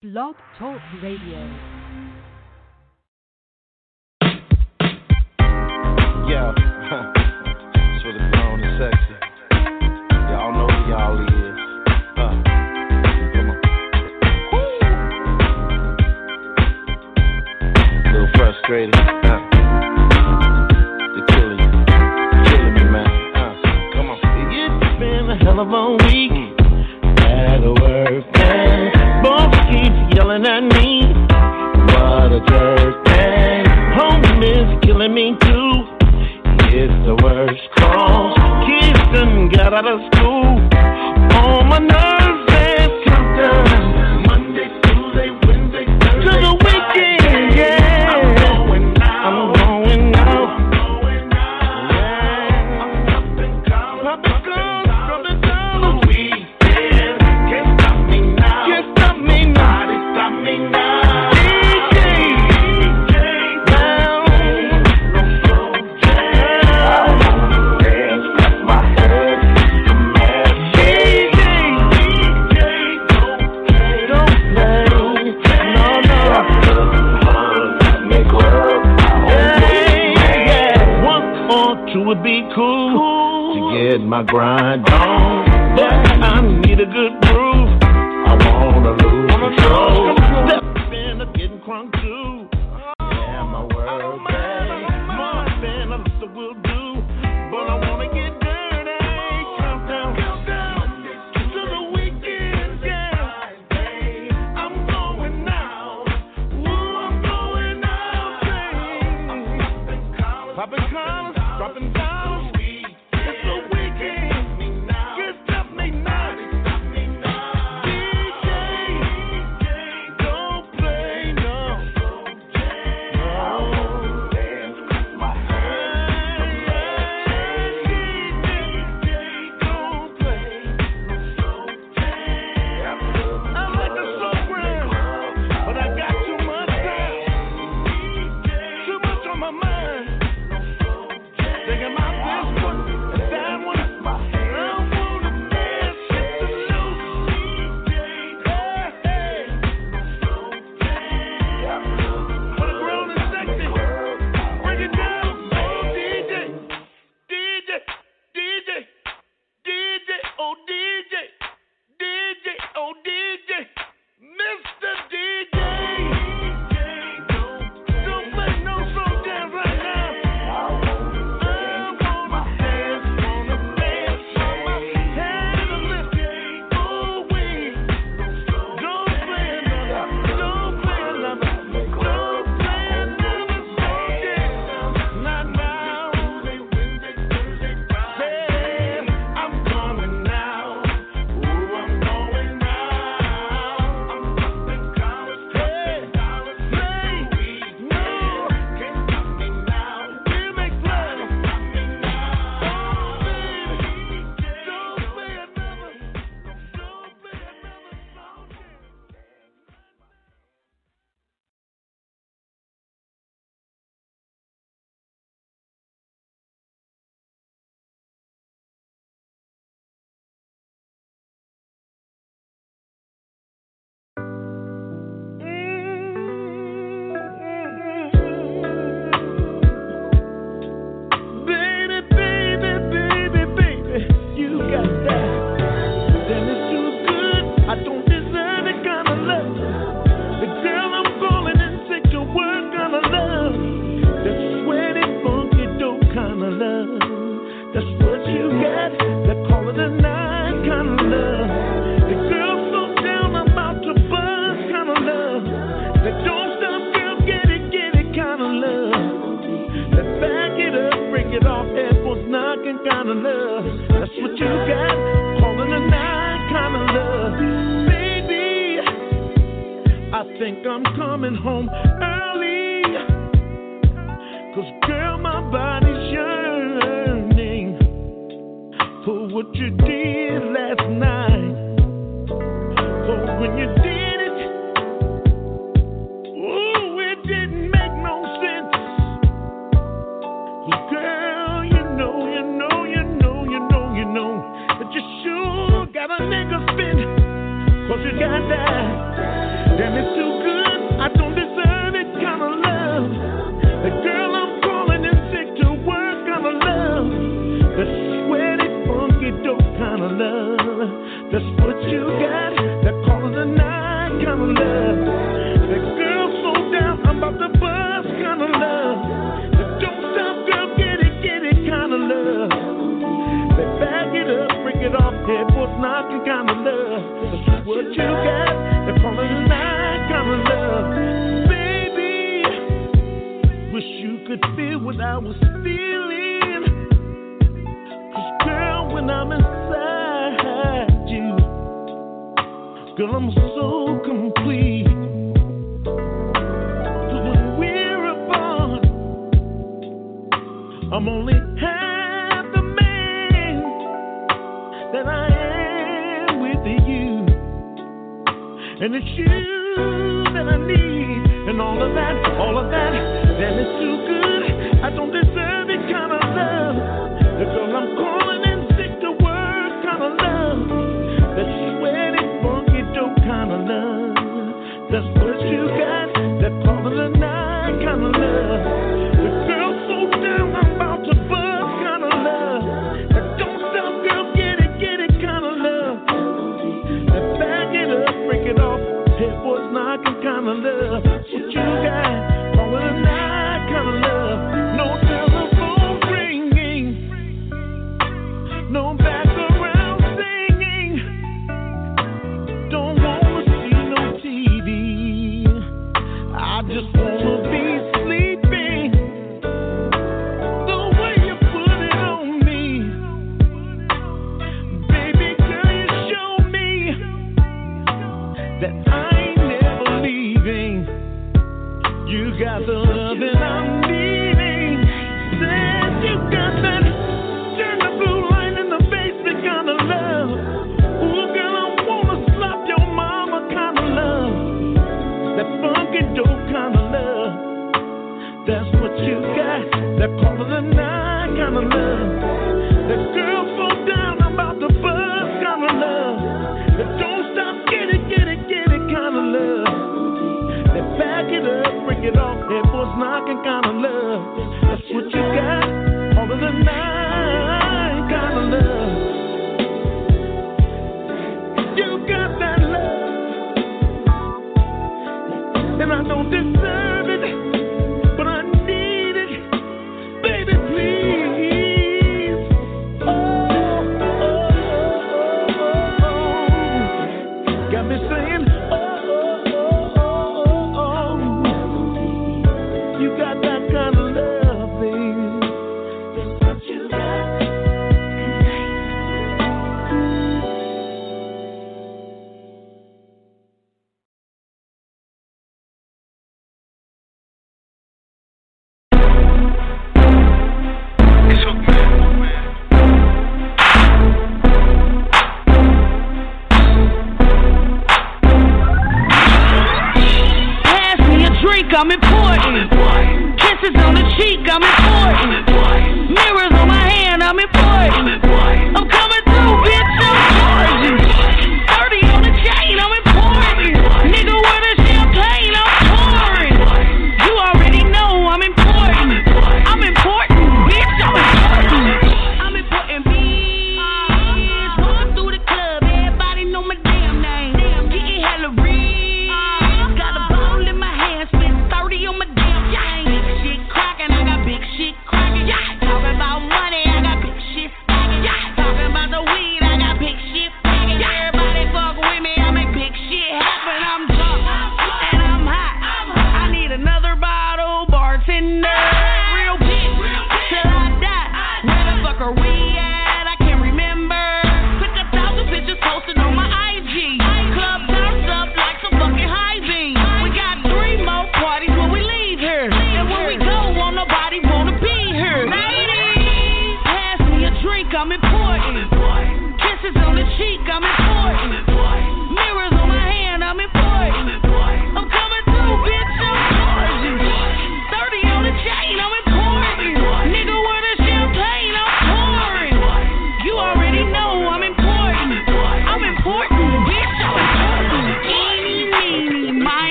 Blog Talk Radio. Yeah, that's where the phone is sexy. Y'all know who y'all is. Uh, come on. Woo! A little frustrated.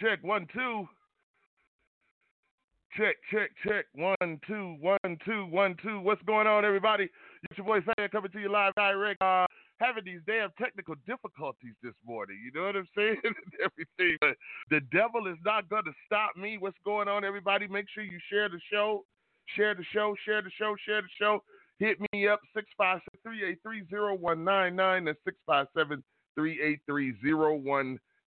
Check. One, two. Check, check, check. One, two, one, two, one, two. What's going on, everybody? It's your boy Sam coming to you live direct. Uh, having these damn technical difficulties this morning. You know what I'm saying? Everything. But the devil is not going to stop me. What's going on, everybody? Make sure you share the show. Share the show. Share the show. Share the show. Hit me up, 657-383-0199. That's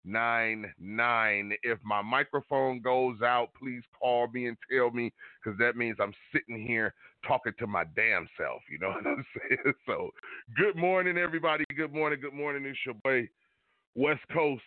657-383-0199. If my microphone goes out, please call me and tell me because that means I'm sitting here talking to my damn self. You know what I'm saying? So, good morning, everybody. Good morning. Good morning. It's your boy, West Coast.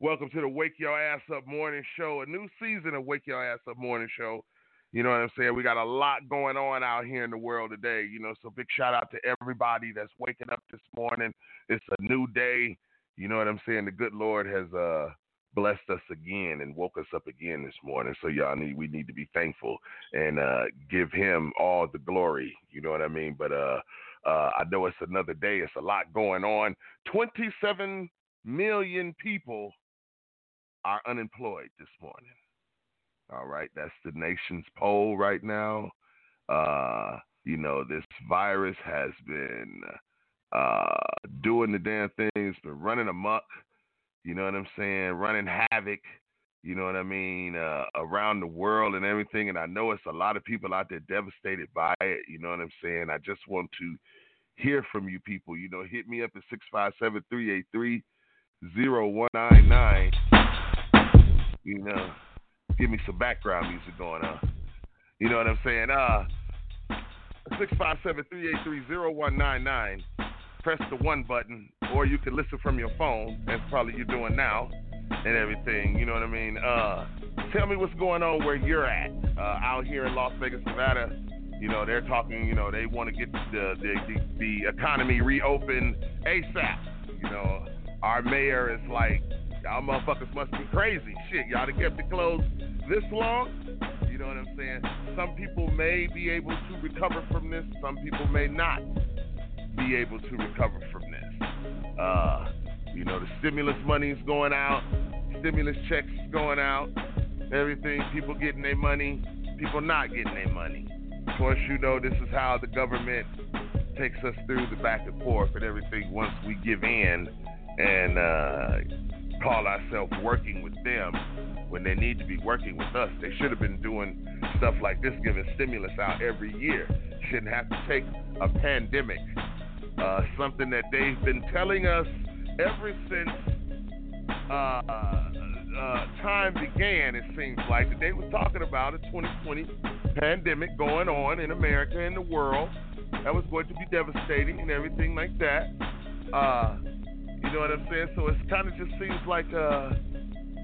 Welcome to the Wake Your Ass Up Morning Show, a new season of Wake Your Ass Up Morning Show. You know what I'm saying? We got a lot going on out here in the world today. You know, so big shout out to everybody that's waking up this morning. It's a new day. You know what I'm saying? The good Lord has uh blessed us again and woke us up again this morning. So y'all need we need to be thankful and uh give him all the glory. You know what I mean? But uh uh I know it's another day. It's a lot going on. 27 million people are unemployed this morning. All right, that's the nation's poll right now. Uh, you know, this virus has been uh, doing the damn things, been running amok. You know what I'm saying? Running havoc. You know what I mean? Uh, around the world and everything. And I know it's a lot of people out there devastated by it. You know what I'm saying? I just want to hear from you people. You know, hit me up at 657 383 0199. You know give me some background music going on. You know what I'm saying? Uh, 657-383-0199. Press the one button, or you can listen from your phone. That's probably you're doing now, and everything. You know what I mean? Uh, tell me what's going on where you're at uh, out here in Las Vegas, Nevada. You know they're talking. You know they want to get the the, the the economy reopened ASAP. You know our mayor is like Y'all motherfuckers must be crazy. Shit, y'all have kept it closed this long. You know what I'm saying? Some people may be able to recover from this. Some people may not be able to recover from this. Uh, you know, the stimulus money is going out. Stimulus checks going out. Everything. People getting their money. People not getting their money. Of course, you know this is how the government takes us through the back and forth and everything once we give in and uh, call ourselves working with them when they need to be working with us. They should have been doing stuff like this, giving stimulus out every year. Shouldn't have to take a pandemic, uh, something that they've been telling us ever since uh, uh, time began. It seems like that they were talking about a 2020 pandemic going on in America and the world that was going to be devastating and everything like that. Uh, you know what I'm saying? So it kind of just seems like, uh,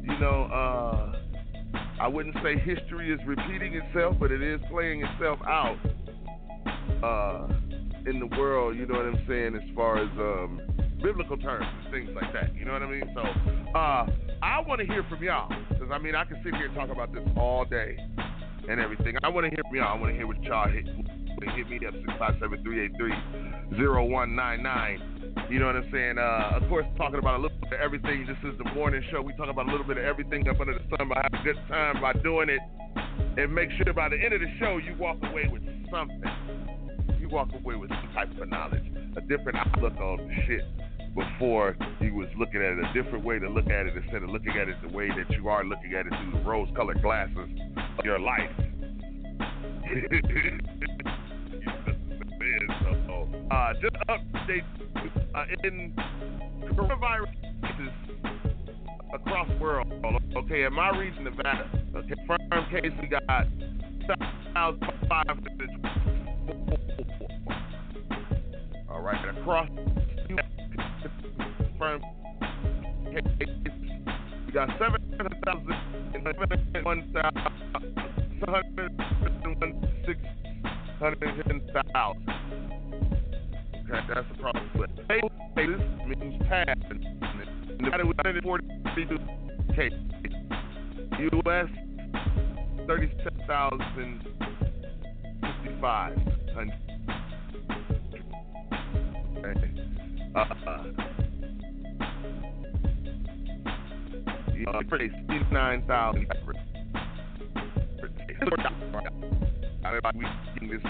you know, uh, I wouldn't say history is repeating itself, but it is playing itself out in the world. You know what I'm saying? As far as um, biblical terms and things like that. You know what I mean? So uh, I want to hear from y'all because I mean I can sit here and talk about this all day and everything. I want to hear from y'all. I want to hear what y'all hit. Hit me up six five seven three eight three zero one nine nine. You know what I'm saying? Uh, of course, talking about a little bit of everything. This is the morning show. We talk about a little bit of everything up under the sun. But have a good time by doing it, and make sure by the end of the show you walk away with something. Walk away with some type of knowledge, a different outlook on shit before you was looking at it a different way to look at it instead of looking at it the way that you are looking at it through the rose-colored glasses of your life. uh, just update uh, in coronavirus across the world. Okay, in my region, Nevada, okay, firm case we got 1,524. All right, and across we got 700,000 and 1,600,000. Okay, that's the problem. Cases means past. Nevada was 142 cases. U.S. 37,055. Uh, You know, per day, sixty-nine thousand. We getting this,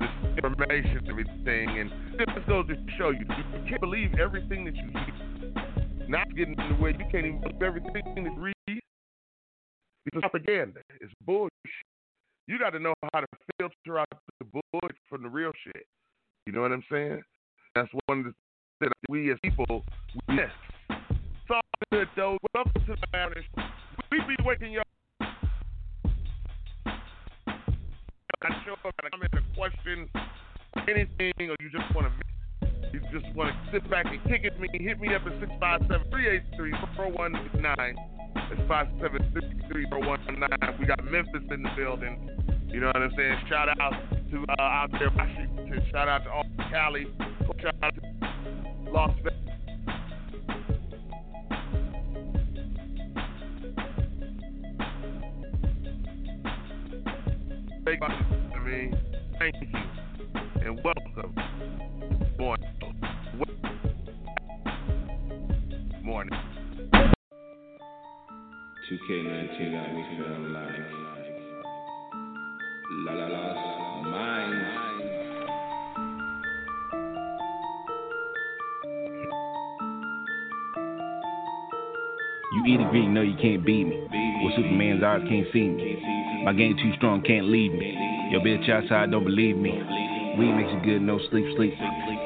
this information, everything, and this goes to show you you can't believe everything that you hear. Not getting in the way you can't even believe everything that you read It's propaganda It's bullshit. You got to know how to filter out the bullshit from the real shit. You know what I'm saying? That's one of the things that we as people miss. It's all good though. Welcome to the Irish. We be waking you up. I show up and I come in a question, anything, or you just want to you just want to sit back and kick at me, hit me up at 657 383 4119. It's 573 4119. We got Memphis in the building. You know what I'm saying? Shout out to uh, out there. Shout out to all Cali. Las Vegas. I mean, thank you and welcome. Morning. Morning. 2K19 got me feeling like La La La's mine. Eat a Greek, no, you can't beat me. With Superman's eyes, can't see me. My game too strong, can't lead me. Your bitch outside don't believe me. Weed makes you good, no sleep, sleep.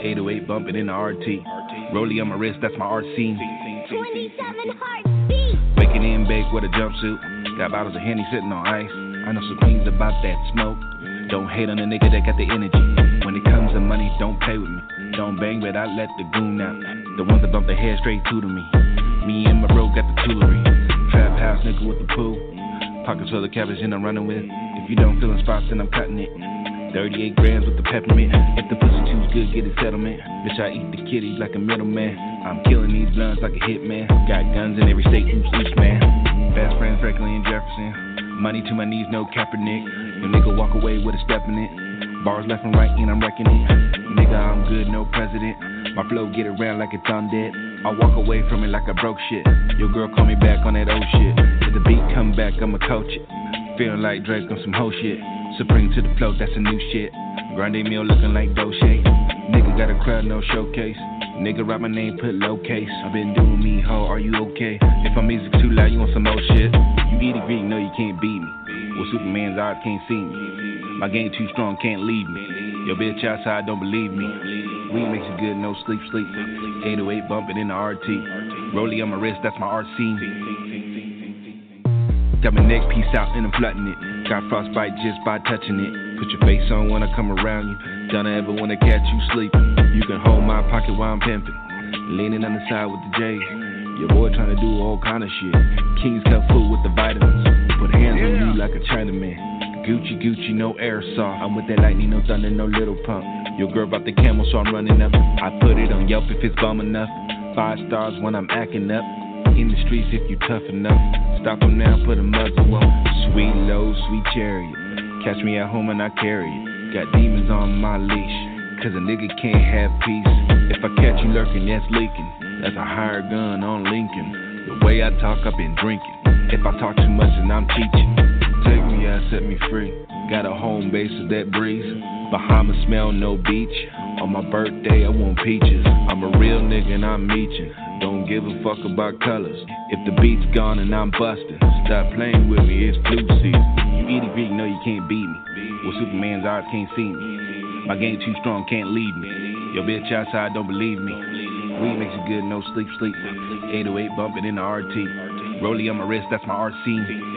808 bumping in the RT. Rollie on my wrist, that's my RC. 27 heartbeats. Waking in bake with a jumpsuit. Got bottles of Henny sitting on ice. I know some queens about that smoke. Don't hate on a nigga that got the energy. When it comes to money, don't play with me. Don't bang, but I let the goon out. The ones that bump their head straight to me. Me and my bro got the toolery. Trap house nigga with the pool. Pockets full of cabbage and I'm running with. If you don't feel in spots, then I'm cutting it. 38 grams with the peppermint. If the pussy too good, get a settlement. Bitch, I eat the kitty like a middleman. I'm killing these blunts like a hitman. Got guns in every state, loose, loose, man. Best friends, Franklin and Jefferson. Money to my knees, no Kaepernick. Your nigga walk away with a step in it. Bars left and right, and I'm wrecking it. Nigga, I'm good, no president. My flow get around like it's undead. I walk away from it like I broke shit. Your girl call me back on that old shit. If the beat come back, I'ma coach it. Feeling like Drake on some hoe shit. Supreme to the flow, that's a new shit. Grande meal looking like Dolce. Nigga got a crowd, no showcase. Nigga write my name, put low case. i been doing me, ho, are you okay? If my music too loud, you want some old shit? You eat a green, no, you can't beat me. With Superman's eyes, can't see me. My game too strong, can't leave me. Your bitch outside, don't believe me. Weed makes you good, no sleep, sleep. 808 bumping in the RT. Rollie on my wrist, that's my RC. Got my neck piece out and I'm flooding it. Got frostbite just by touching it. Put your face on when I come around you. Don't ever wanna catch you sleeping. You can hold my pocket while I'm pimping. Leaning on the side with the J's. Your boy trying to do all kind of shit. Kings cut food with the vitamins. Put hands on you like a Chinaman. Gucci, Gucci, no airsoft. I'm with that lightning, no thunder, no little pump. Your girl bought the camel, so I'm running up. I put it on Yelp if it's bum enough. Five stars when I'm acting up. In the streets if you tough enough. Stop them now, put a muzzle on. Sweet low, sweet chariot. Catch me at home and I carry it. Got demons on my leash. Cause a nigga can't have peace. If I catch you lurking, that's leaking. That's a higher gun on Lincoln. The way I talk, I've been drinking. If I talk too much, then I'm teaching. Take me out, set me free. Got a home base of that breeze. Bahama smell, no beach. On my birthday, I want peaches. I'm a real nigga and I'm meeching. Don't give a fuck about colors. If the beat's gone and I'm busting, stop playing with me, it's blue season. You a Greek, no, you can't beat me. Well, Superman's eyes, can't see me. My game too strong, can't lead me. Your bitch outside, don't believe me. Weed makes you good, no sleep, sleep. 808 bumping in the RT. Rollie on my wrist, that's my RC.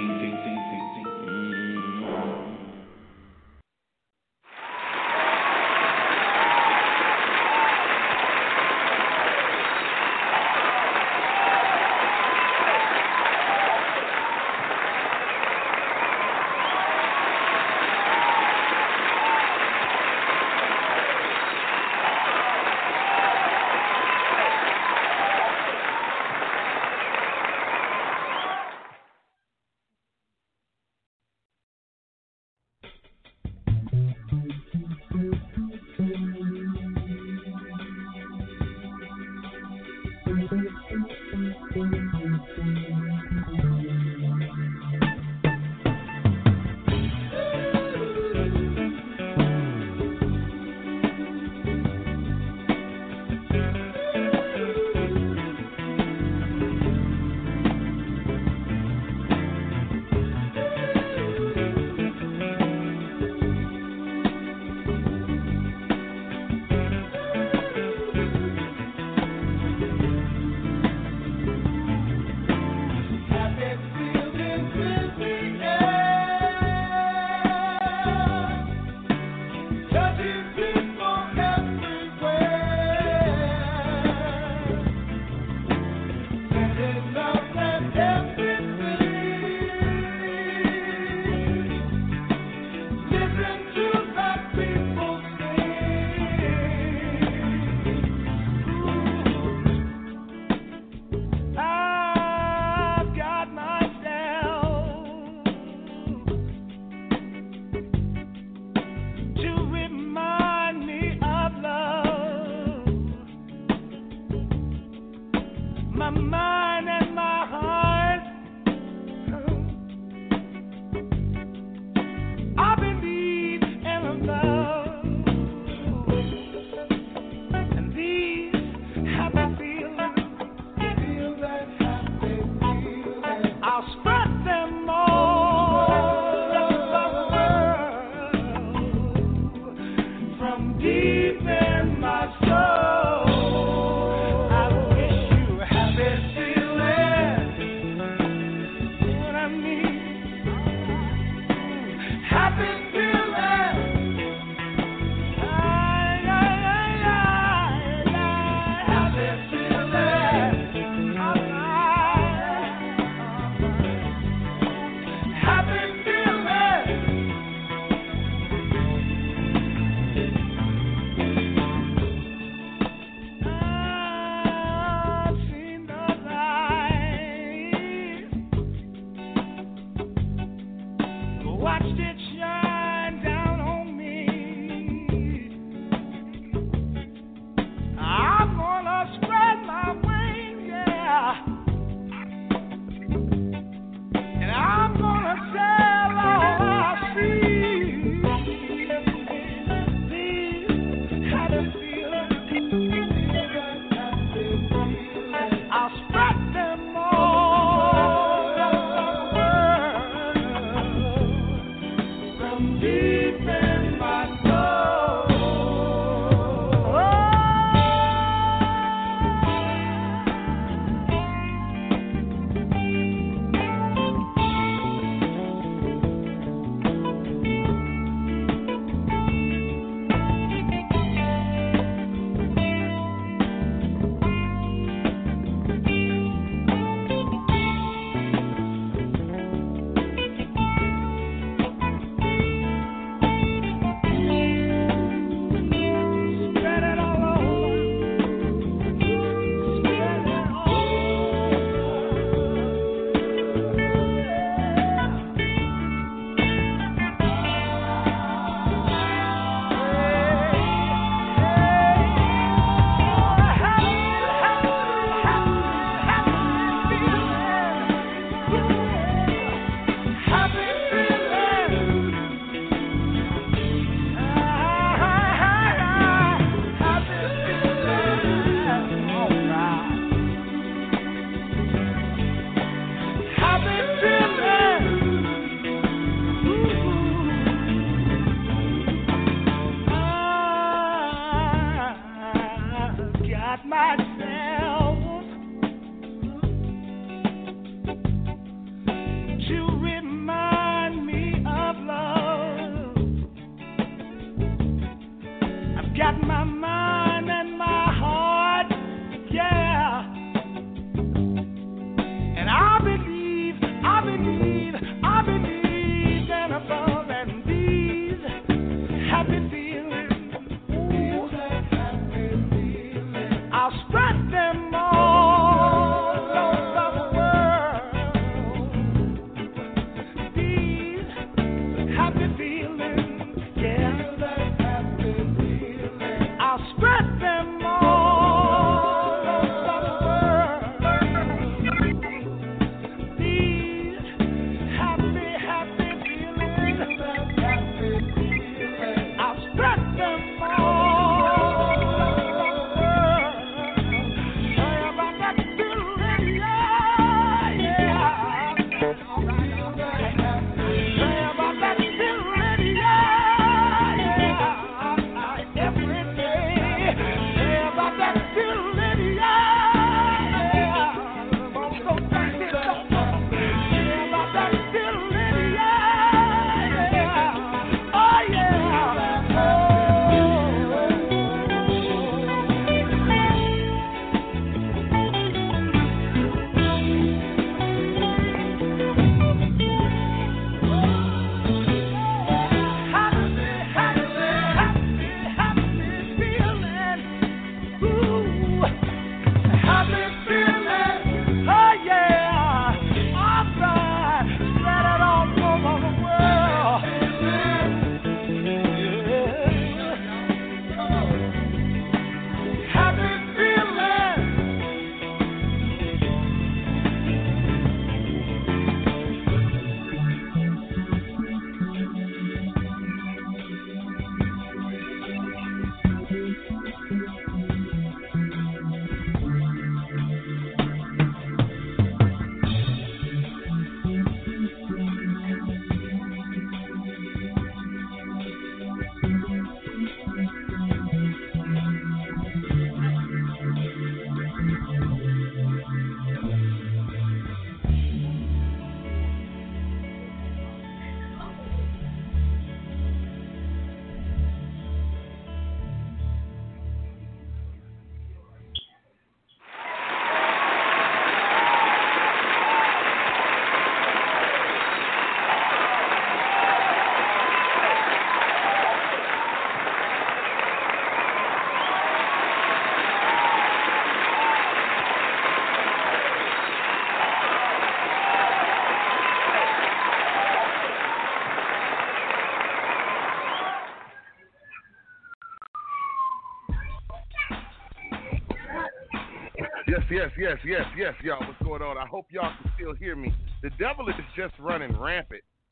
Yes, yes, yes, yes, y'all. What's going on? I hope y'all can still hear me. The devil is just running rampant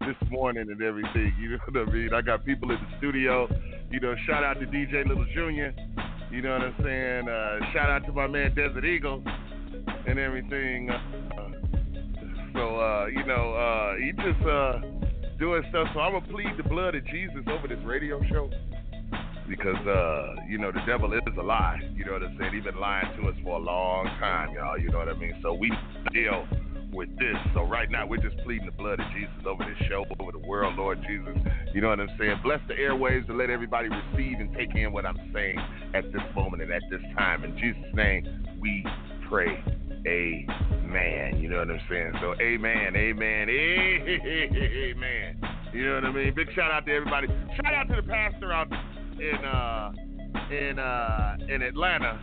this morning and everything. You know what I mean? I got people in the studio. You know, shout out to DJ Little Jr. You know what I'm saying? Uh, shout out to my man Desert Eagle and everything. Uh, So uh, you know, uh, he just uh, doing stuff. So I'm gonna plead the blood of Jesus over this radio show because uh, you know the devil is a lie. You know what I'm saying? He's been lying to us for a long time, y'all. You know what I mean? So we deal with this. So right now we're just pleading the blood of Jesus over this show, over the world, Lord Jesus. You know what I'm saying? Bless the airwaves to let everybody receive and take in what I'm saying at this moment and at this time. In Jesus' name, we pray. Amen. You know what I'm saying? So amen, amen, amen. You know what I mean? Big shout out to everybody. Shout out to the pastor out in uh in uh in Atlanta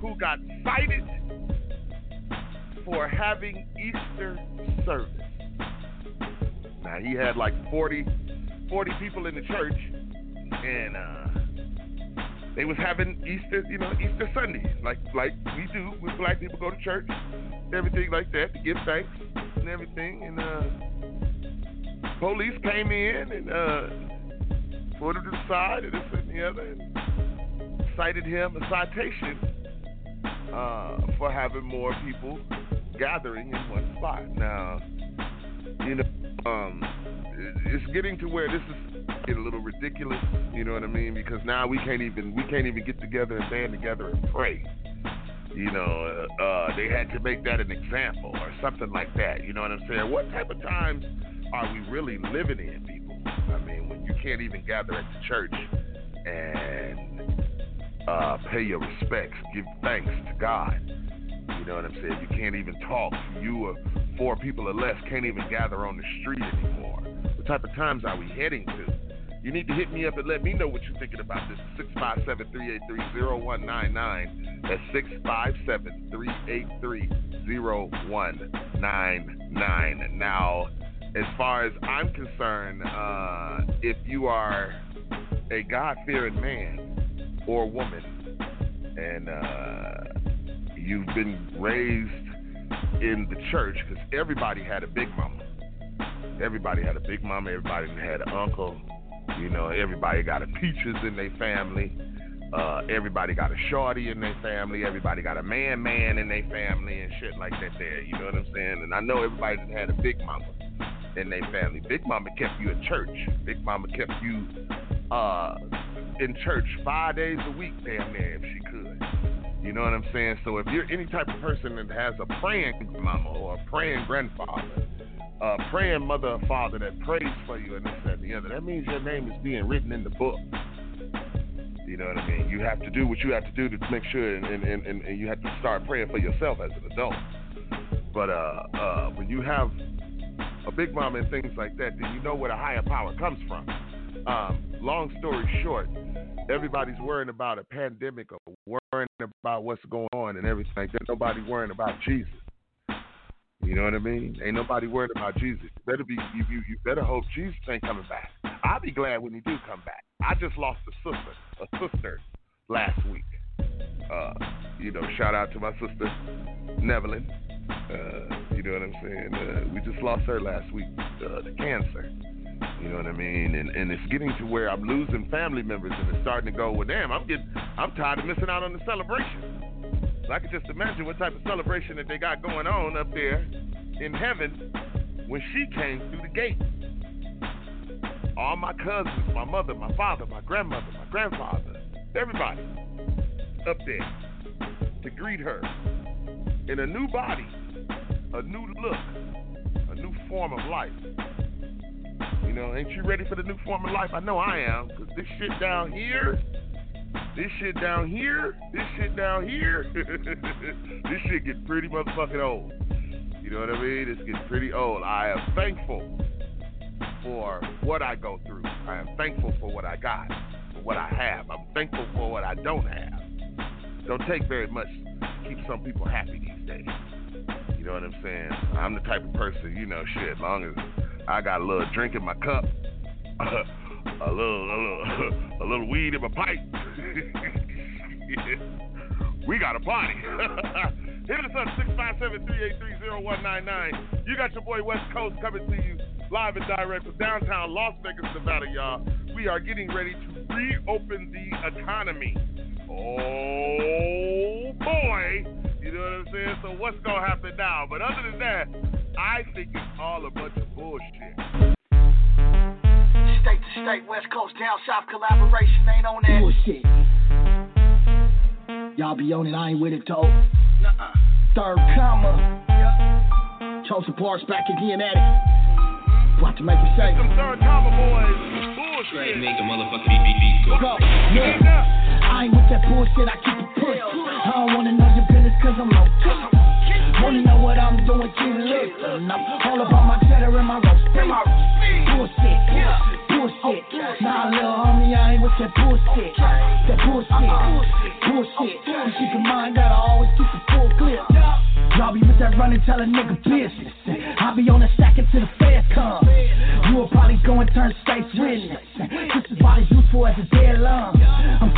who got cited for having Easter service. Now he had like 40, 40 people in the church, and uh, they was having Easter, you know, Easter Sunday, like like we do when black people go to church, everything like that to give thanks and everything. And uh, police came in and uh, put him to the side and this and the other, and cited him a citation uh, for having more people gathering in one spot. Now, you know, um, it's getting to where this is getting a little ridiculous. You know what I mean? Because now we can't even we can't even get together and band together and pray. You know, uh, uh, they had to make that an example or something like that. You know what I'm saying? What type of times are we really living in, people? I mean, when can't even gather at the church and uh, pay your respects, give thanks to God. You know what I'm saying? You can't even talk. You or four people or less can't even gather on the street anymore. What type of times are we heading to? You need to hit me up and let me know what you're thinking about this. 657 383 0199. That's 657 383 0199. Now, as far as I'm concerned, uh, if you are a God fearing man or woman and uh, you've been raised in the church, because everybody had a big mama. Everybody had a big mama, everybody had an uncle, you know, everybody got a peaches in their family. Uh, everybody got a shorty in their family. Everybody got a man man in their family and shit like that there. You know what I'm saying? And I know everybody had a big mama in their family. Big mama kept you in church. Big mama kept you uh, in church five days a week, damn near, if she could. You know what I'm saying? So if you're any type of person that has a praying mama or a praying grandfather, a praying mother or father that prays for you and this, that, and the other, that means your name is being written in the book. You know what I mean? You have to do what you have to do to make sure, and, and, and, and you have to start praying for yourself as an adult. But uh, uh, when you have a big mama and things like that, then you know where the higher power comes from. Um, long story short, everybody's worrying about a pandemic or worrying about what's going on and everything that. Nobody worrying about Jesus. You know what I mean? Ain't nobody worried about Jesus. You better be you, you, you better hope Jesus ain't coming back. I'll be glad when he do come back. I just lost a sister, a sister last week. Uh, you know, shout out to my sister Nevelyn. Uh, you know what I'm saying? Uh, we just lost her last week uh, to cancer. You know what I mean? And and it's getting to where I'm losing family members, and it's starting to go. Well, damn, I'm getting, I'm tired of missing out on the celebration. So I can just imagine what type of celebration that they got going on up there in heaven when she came through the gate. All my cousins, my mother, my father, my grandmother, my grandfather, everybody up there to greet her in a new body, a new look, a new form of life. You know, ain't you ready for the new form of life? I know I am, because this shit down here, this shit down here, this shit down here, this shit get pretty motherfucking old. You know what I mean? It's getting pretty old. I am thankful for what I go through. I am thankful for what I got, for what I have. I'm thankful for what I don't have. Don't take very much to keep some people happy these days. You know what I'm saying? I'm the type of person, you know, shit, as long as I got a little drink in my cup, a little, a little, a little weed in my pipe. we got a party. Hit us up 657-383-0199. You got your boy West Coast coming to you live and direct from downtown Las Vegas, Nevada, y'all. We are getting ready to reopen the economy. Oh boy. You know what I'm saying? So what's gonna happen now? But other than that, I think it's all a bunch of bullshit. State to state, West Coast, down south collaboration ain't on that. Bullshit. Y'all be on it, I ain't with it, though. Nuh-uh. Third comma. Chosen Parks back again at it. Mm-hmm. What to make it say? Some third comma boys, bullshit. Make a motherfucker beat beat beat go. Go. Yeah. I ain't with that bullshit, I keep it push. I don't wanna know your business cause I'm no Wanna know what I'm doing, keep listening. I'm all about my cheddar and my roast. Bullshit, bullshit. Nah, little homie, I ain't with that bullshit. That bullshit, bullshit. You keep in mind that I always keep a full clip. Y'all be with that running, tell a nigga business. I be on the stack until the feds come. You will probably go and turn state's witness. This is useful as a dead lung.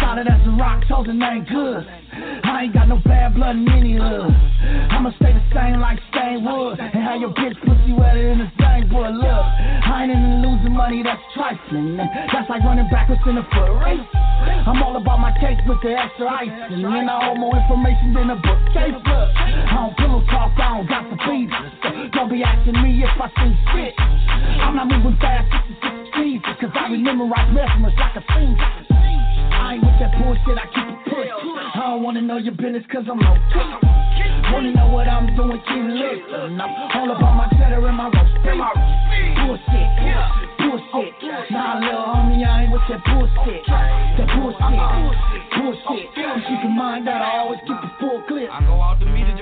Solid as a rock, chosen ain't good. I ain't got no bad blood in any hood. I'ma stay the same like stain wood. And have your bitch pussy wetter than the same boy. Look, I ain't into losing money, that's trifling. That's like running backwards in a foot race. I'm all about my cake with the extra ice. And I hold more information than a bookcase. Look, I don't pillow talk, I don't got the beat. So don't be asking me if I see shit. I'm not moving fast, this is. Cause I remember right measurements like a fiend. I ain't with that bullshit, I keep it push. I don't wanna know your business cause I'm no Wanna know what I'm doing, keep listening. I'm all about my cheddar and my roast. Bullshit, bullshit. Nah, little homie, I ain't with that bullshit. That bullshit, bullshit. Keep in mind that I always keep a full clip. I go out to the water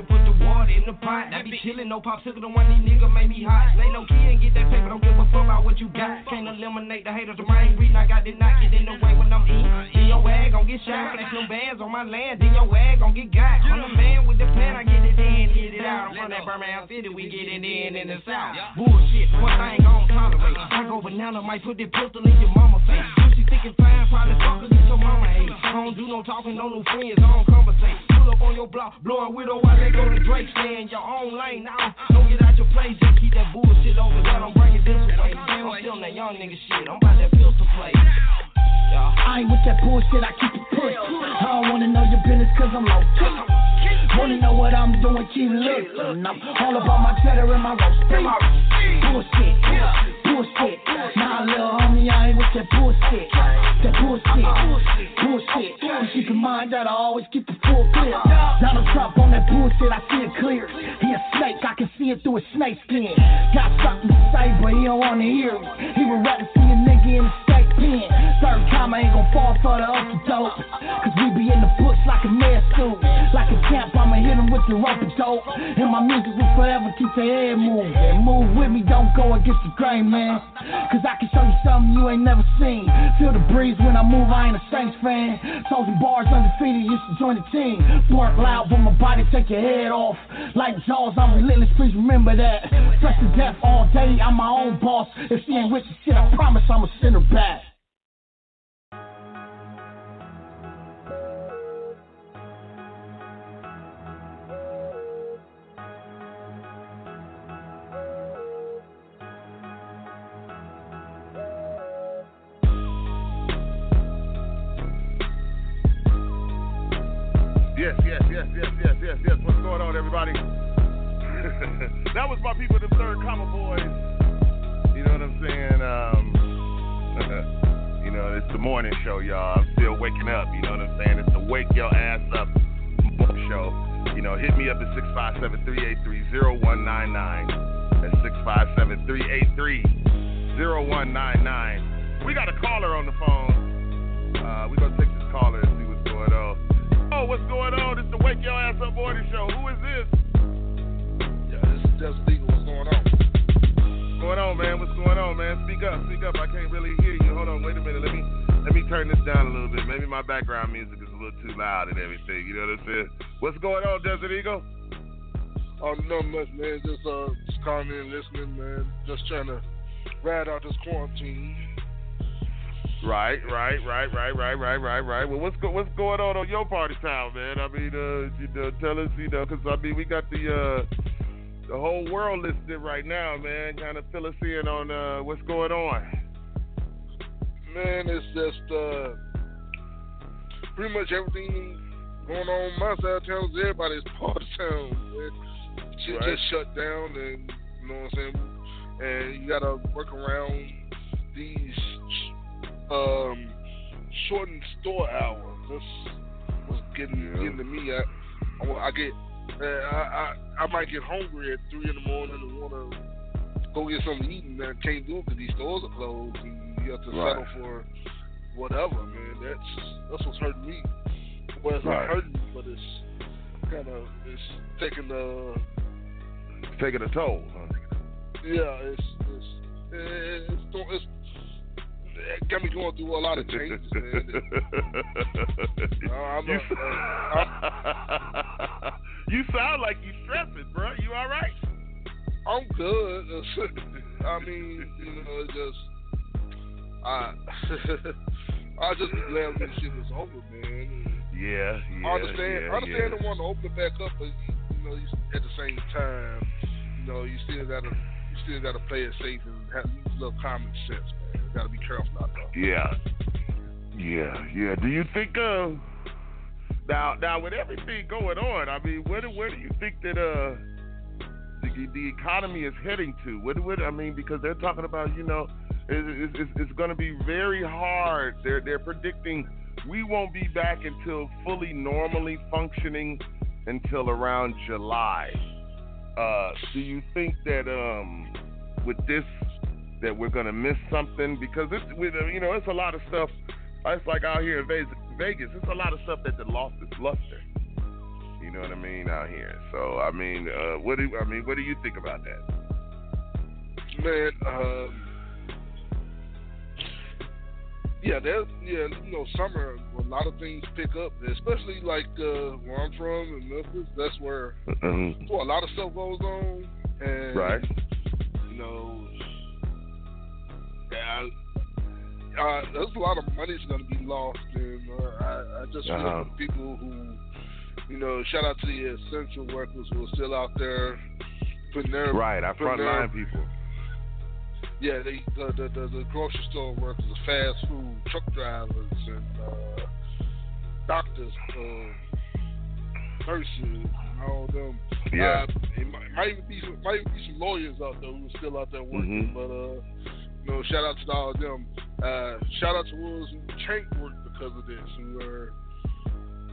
in the pot. I be chillin', no popsicle, the one these niggas make me hot. Lay low key and get that paper, don't give a fuck about what you got. Can't eliminate the haters, the mind reading, I got the knock it in the way when I'm eating. Then your wag gon' get shot, flash them bands on my land, then your wag gon' get got. I'm the man with the plan, I get it in, get it out. I'm from that Birmingham City, we get it in in the south. Bullshit, one thing gon' tolerate. I go banana, might put that pistol in your mama face. If she thinking fine, probably fuck her, get your mama ate. I don't do no talking, no new friends, I don't conversate. Pull up on your block, blowing widow while they go to Drake. Stay in your own lane now. Don't get out your place, just keep that bullshit over there. Don't bring it this way. I'm still that young nigga shit. I'm about that pistol play. Yeah. I ain't with that bullshit, I keep it push. I don't wanna know your business cause I'm low. Wanna know what I'm doing, keep listening. I'm all about my cheddar and my roast. beef. Bullshit, bullshit. Nah, little homie, I ain't with that bullshit. That bullshit, bullshit. You keep in mind that I always keep a full clip. Donald Trump on that bullshit, I see it clear. He a snake, I can see it through his snake skin. Got something to say, but he don't wanna hear it. He would rather see a nigga in the state pen. Third time I ain't gon' fall for the okey doke. Cause we be in the bush like a school. Like a camp, I'ma hit with the and dope. And my music will forever keep the head moving. Move with me, don't go against the grain, man. Cause I can show you something you ain't never seen. Feel the breeze when I move, I ain't a Saints fan. Chosen bars undefeated, used to join the team. Bark loud, but my body take your head off. Like Jaws, I'm relentless, please remember that. Fresh to death all day, I'm my own boss. If she ain't with the shit, I promise I'ma send her back. Yes, yes, yes, yes, yes, yes, yes. What's going on, everybody? that was my people, the third comma boys. You know what I'm saying? Um, you know, it's the morning show, y'all. I'm still waking up. You know what I'm saying? It's the wake your ass up show. You know, hit me up at 657-383-0199. That's 657-383-0199. We got a caller on the phone. Uh, we're gonna take this caller and see what's going on. Oh, what's going on? It's the Wake Your Ass Up Morning Show. Who is this? Yeah, this is Desert Eagle. What's going on? What's going on, man? What's going on, man? Speak up, speak up. I can't really hear you. Hold on, wait a minute. Let me let me turn this down a little bit. Maybe my background music is a little too loud and everything. You know what I'm saying? What's going on, Desert Eagle? Oh, not much, man. Just uh, just calling in, listening, man. Just trying to ride out this quarantine. Right, right, right, right, right, right, right, right. Well, what's go- what's going on on your party town, man? I mean, uh, you know, tell us, you know, because I mean, we got the uh, the whole world listening right now, man. Kind of fill us in on uh, what's going on. Man, it's just uh, pretty much everything going on my side of town. Everybody's part of town. Man. Shit Right. just shut down, and You know what I'm saying? And you gotta work around these um, shortened store hours. Was getting Yeah. getting to me. I I, I get uh, I, I I might get hungry at three in the morning and want to go get something to eat, and I can't do it because these stores are closed, and you have to Right. settle for whatever. Man, that's that's what's hurting me. Well, it's Right. not hurting me, but it's kind of it's taking the It's taking a toll. Huh? yeah, it's it's it's, it's, it's it got me going through a lot of changes, man. Uh, I'm you, a- you sound like you're stressing, bro. You all right? I'm good. I mean, you know, it just I I just be glad when this shit is over, man. Yeah, yeah. I understand. yeah, I understand yeah. the one to open it back up, but you know, you, at the same time, you know, you still gotta you still gotta play it safe and have use a little common sense, man. You gotta be careful out there. Yeah. Yeah, yeah. Do you think uh now now with everything going on, I mean, where do where do you think that uh the, the economy is heading to? What what I mean because they're talking about, you know, it, it's, it's, it's going to be very hard. They're they're predicting we won't be back until fully normally functioning until around July. Uh, do you think that um, with this that we're gonna miss something because it's with uh, you know it's a lot of stuff. It's like out here in Vegas, Vegas it's a lot of stuff that lost its luster. You know what I mean out here. So I mean, uh, what do I mean? What do you think about that? Man, um, yeah, there's yeah, you know, summer a lot of things pick up, especially like uh, where I'm from in Memphis. That's where well, a lot of stuff goes on, and Right. you know, yeah, uh, there's a lot of money's going to be lost, and uh, I, I just feel Uh-huh. for people who, you know, shout out to the essential workers who are still out there putting their Right, our frontline people. yeah, they the, the the the grocery store workers, the fast food truck drivers, and uh, doctors, uh, nurses, and all them. Yeah. Uh, it might, might even be some, might even be some lawyers out there who are still out there working, Mhm. but uh, you know, shout out to all of them. Uh, shout out to ones who can't work because of this, who are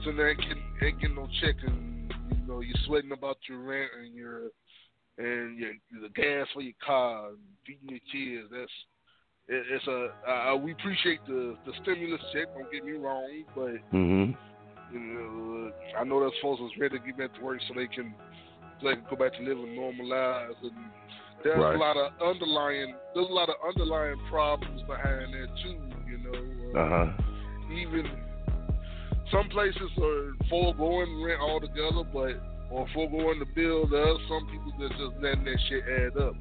so they ain't getting, ain't getting no check, and you know, you're sweating about your rent and your and your the gas for your car, and feeding your kids. That's it, it's a uh, we appreciate the the stimulus check. Don't get me wrong, but Mhm. you know, I know those folks was ready to get back to work so they can so they can go back to living normal lives. And there's Right. a lot of underlying there's a lot of underlying problems behind that too. You know, Uh huh. even some places are foregoing rent altogether, but or foregoing the bill. There are some people that just letting that shit add up.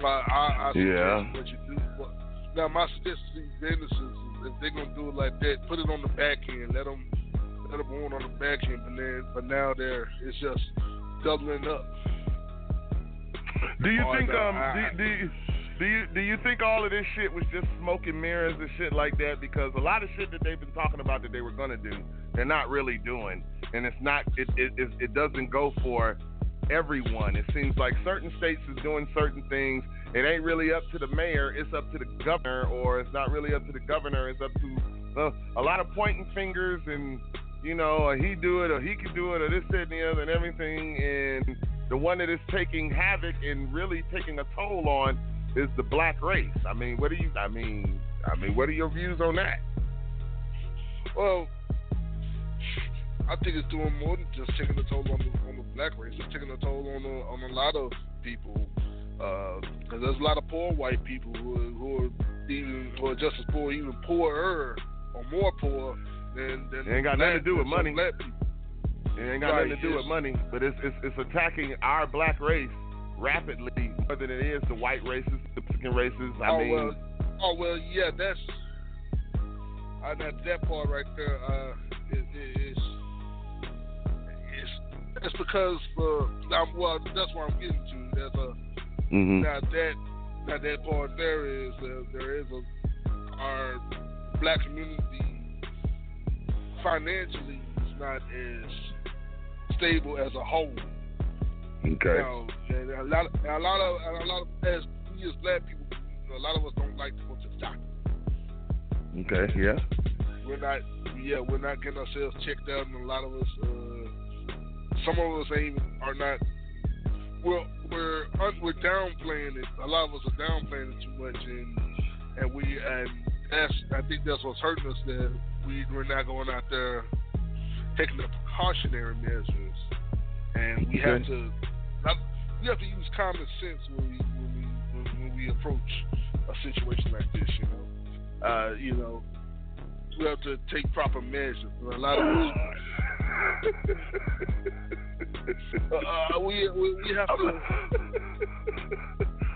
But I, I Yeah. what you do. But now my suggestion to these businesses is if they're gonna do it like that, put it on the back end. Let them let them own on the back end. But then, but now they're it's just doubling up. Do you think um I- do, do you do you do you think all of this shit was just smoke and mirrors and shit like that? Because a lot of shit that they've been talking about that they were gonna do, they're not really doing, and it's not it it it, it doesn't go for everyone. It seems like certain states is doing certain things. It ain't really up to the mayor. It's up to the governor, or it's not really up to the governor. It's up to uh, a lot of pointing fingers and you know, or he do it, or he can do it, or this, that, and the other, and everything. And the one that is taking havoc and really taking a toll on is the black race. I mean, what do you? I mean, I mean, what are your views on that? Well, I think it's doing more than just taking a toll on the on the black race. It's taking a toll on a, on a lot of people. Uh, because there's a lot of poor white people who are, who are even who are just as poor, even poorer or more poor than than It ain't got nothing to do with money. Black people. It ain't got Right, nothing to do with money, but it's, it's it's attacking our black race rapidly more than it is the white races, the Mexican races. I oh mean, well, oh well, yeah, that's uh, that that part right there. Uh, is it's because uh, now, well, that's what I'm getting to. There's a mhm. now that now that part there is uh, there is a our black community financially is not as stable as a whole. Okay. Now, and a lot, a lot of, a lot of as we as black people, a lot of us don't like to go to the doctor. Okay. Yeah. We're not, yeah, we're not getting ourselves checked out, and a lot of us, uh, some of us ain't are not. Well, we're we're downplaying it. A lot of us are downplaying it too much, and and we and that's I think that's what's hurting us. That we we're not going out there taking the precautionary measures, and we have to not, we have to use common sense when we when we when, when we approach a situation like this. You know, uh, you know, we have to take proper measures. A lot of us. Uh, uh, we, we we have to.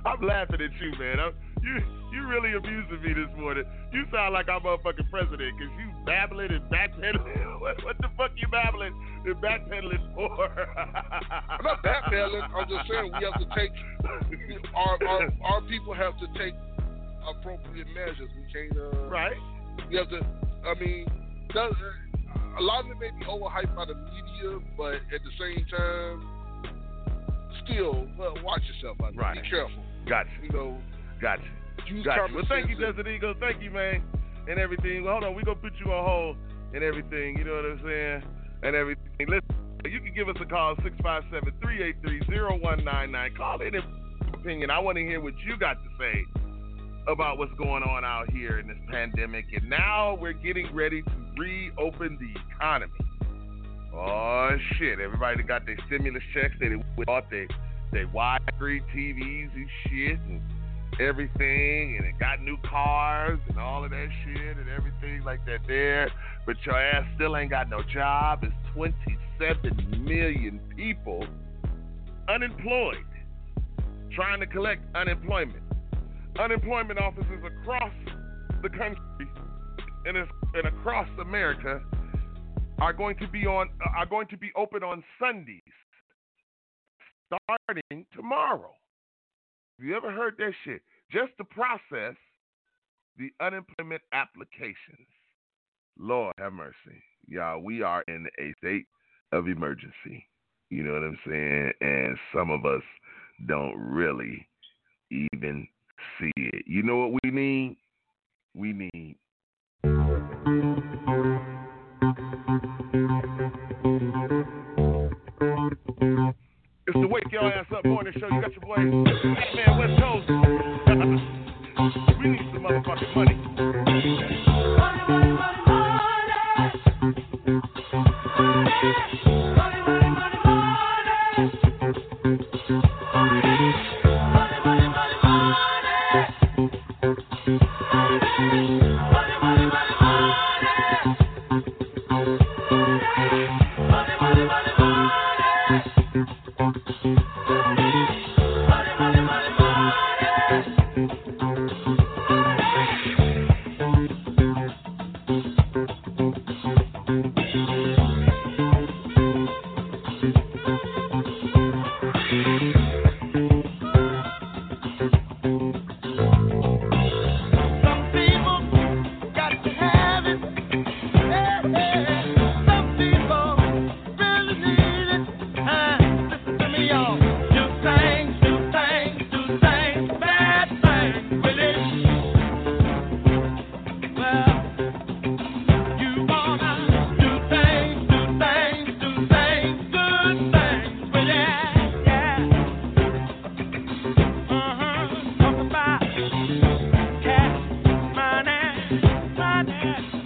I'm laughing at you, man. I'm, you you really abusing me this morning. You sound like I'm motherfucking president because you babbling and backpedaling. What, what the fuck you babbling and backpedaling for? I'm not backpedaling. I'm just saying we have to take our our, our people have to take appropriate measures. We can't. Uh, right. We have to. I mean, does, a lot of it may be overhyped by the media, but at the same time, still, well, watch yourself out there. Right. Be careful. Gotcha. You know, Gotcha. use Gotcha. Well, thank you, Desert Eagle. Thank you, man, and everything. Well, hold on, we gonna put you on hold and everything. You know what I'm saying? And everything. Listen, you can give us a call 657-383-0199. Call in and opinion. I want to hear what you got to say about what's going on out here in this pandemic. And now we're getting ready to reopen the economy. Oh shit! Everybody got their stimulus checks, they bought their they widescreen TVs and shit and everything, and it got new cars and all of that shit and everything like that there. But your ass still ain't got no job. It's 27 million people unemployed, trying to collect unemployment. Unemployment offices across the country and, and across America are going to be on are going to be open on Sundays starting tomorrow. You ever heard that shit? Just to process the unemployment applications. Lord have mercy. Y'all, we are in a state of emergency. You know what I'm saying? And some of us don't really even see it. You know what we need? We need It's the Wake Your Ass Up Morning Show. You got your boy, Batman West Coast. we need some motherfucking money. Some people that.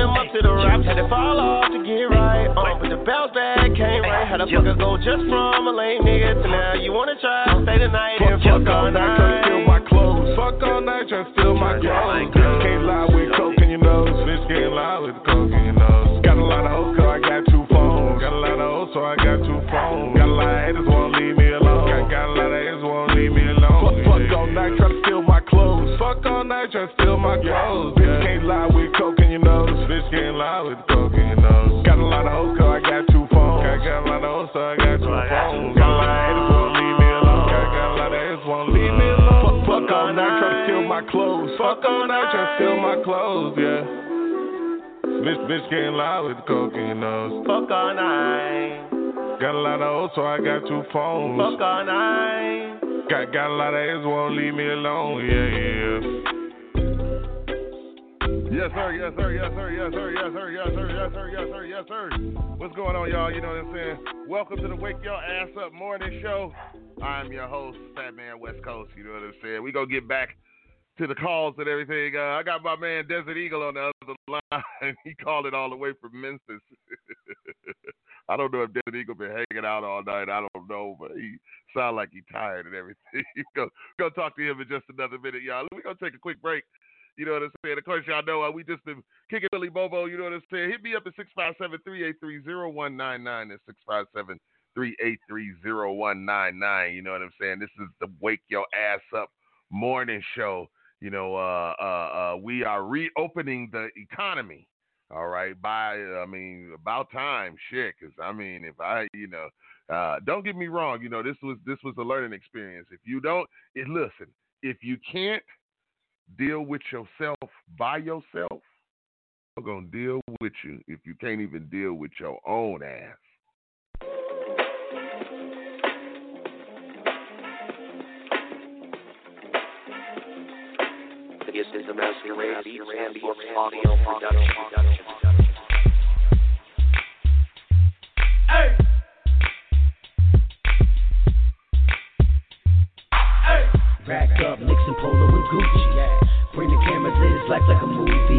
Them up to the raps. Had to fall off to get right, uh, but the bounce back came right. Had to fuck a go just from a lame nigga to now you wanna try. Stay the night and fuck all night. Tryna steal my clothes. Fuck all night, tryna steal my clothes. Bitch can't lie with coke in your nose. Bitch can't lie with coke in your nose. Got a lot of hoes, 'cause I got two phones. Got a lot of hoes, so I got two phones. Got a lot of haters, won't leave me alone. Got, got a lot of haters, won't leave me alone. Fuck, fuck all night, tryna steal my clothes. Fuck all night, tryna steal my clothes. Bitch can't lie with coke in nose. Got a lot of hoes, 'cause I got two phones. Got, got a lot of hoes, so I got two phones. Got a lot of haters, won't leave me alone. Got, got a lot of haters, won't leave me alone. Fuck, fuck all night, tryna steal my clothes. Fuck all night, tryna steal my clothes, yeah. Bitch, bitch can't lie with coke in nose. Fuck all night. Got a lot of hoes, so I got two phones. Fuck all night. Got, got a lot of haters, won't leave me alone, yeah, yeah. Yes, sir. Yes, sir. Yes, sir. Yes, sir. Yes, sir. Yes, sir. Yes, sir. Yes, sir. Yes, sir. What's going on, y'all? You know what I'm saying? Welcome to the Wake Your Ass Up Morning Show. I'm your host, Fat Man West Coast. You know what I'm saying? We gonna get back to the calls and everything. Uh, I got my man Desert Eagle on the other line. he called it all the way from Memphis. I don't know if Desert Eagle been hanging out all night. I don't know, but he sound like he tired and everything. go go talk to him in just another minute, y'all. We gonna take a quick break. You know what I'm saying? Of course, y'all know uh, we just been kicking Billy Bobo. You know what I'm saying? Hit me up at 657-383-0199. That's 657-383-0199. You know what I'm saying? This is the Wake Your Ass Up morning show. You know, uh, uh, uh, we are reopening the economy. All right, by I mean about time, shit. Cause I mean, if I, you know, uh, don't get me wrong. You know, this was this was a learning experience. If you don't, it, listen. If you can't deal with yourself by yourself, I'm gonna deal with you. If you can't even deal with your own ass. This is a masquerade beats and books audio production. Hey! Rack up, mixing Polo and Gucci. Bring the cameras lit, it's life like a movie.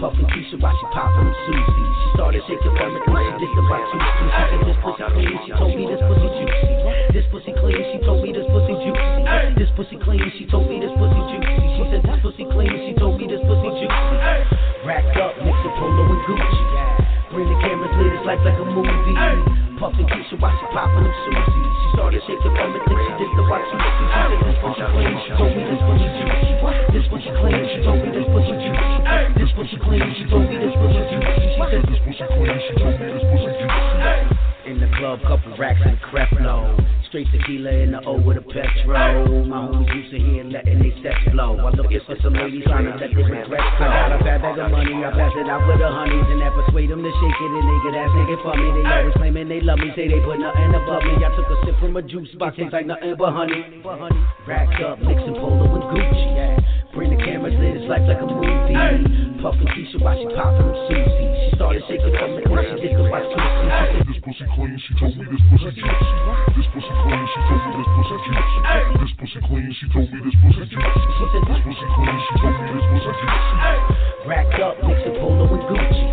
Puffin' Keisha while she poppin' Susie. She started shaking from it, then she did the right two. She said this pussy clean, she told me this pussy juicy. This pussy clean, she told me this pussy juicy. This pussy clean, she told me this pussy juicy. She said this pussy clean, she told me this pussy juicy. Rack up, mixing Polo and Gucci. Bring the cameras lit, it's life like a movie. Puffin' Keisha while she poppin' them Susie. She started shaking from it, then she did the right two. She said this pussy clean, she told me this pussy juicy. This pussy clean, she told me this pussy juicy. This pussy clean, she told me this pussy juicy. She said this pussy clean, she told me this pussy juicy. In the club, couple racks of Creflo. Straight tequila in the O with a Petro. My homies used to hear letting they sex flow. I'm looking for some ladies trying to let this regret go. I got a fat bag of money, I pass it out with the honeys. And that persuade them to shake it. And they get ass nigga for me. They always claiming they love me, say they put nothing above me. I took a sip from a juice box, tastes like nothing but honey. Rack up, mixing Polo and Gucci. Bring the cameras lit, it's life like a movie. Puffin' Keisha while she poppin' Susie. She started shaking from it, then she did the. She said This pussy clean, she told me this pussy juicy. This pussy clean, she told me this pussy juicy. This pussy clean, she told me this pussy juicy. This pussy clean, she told me this pussy juicy. Rack up, mixing Polo and Gucci.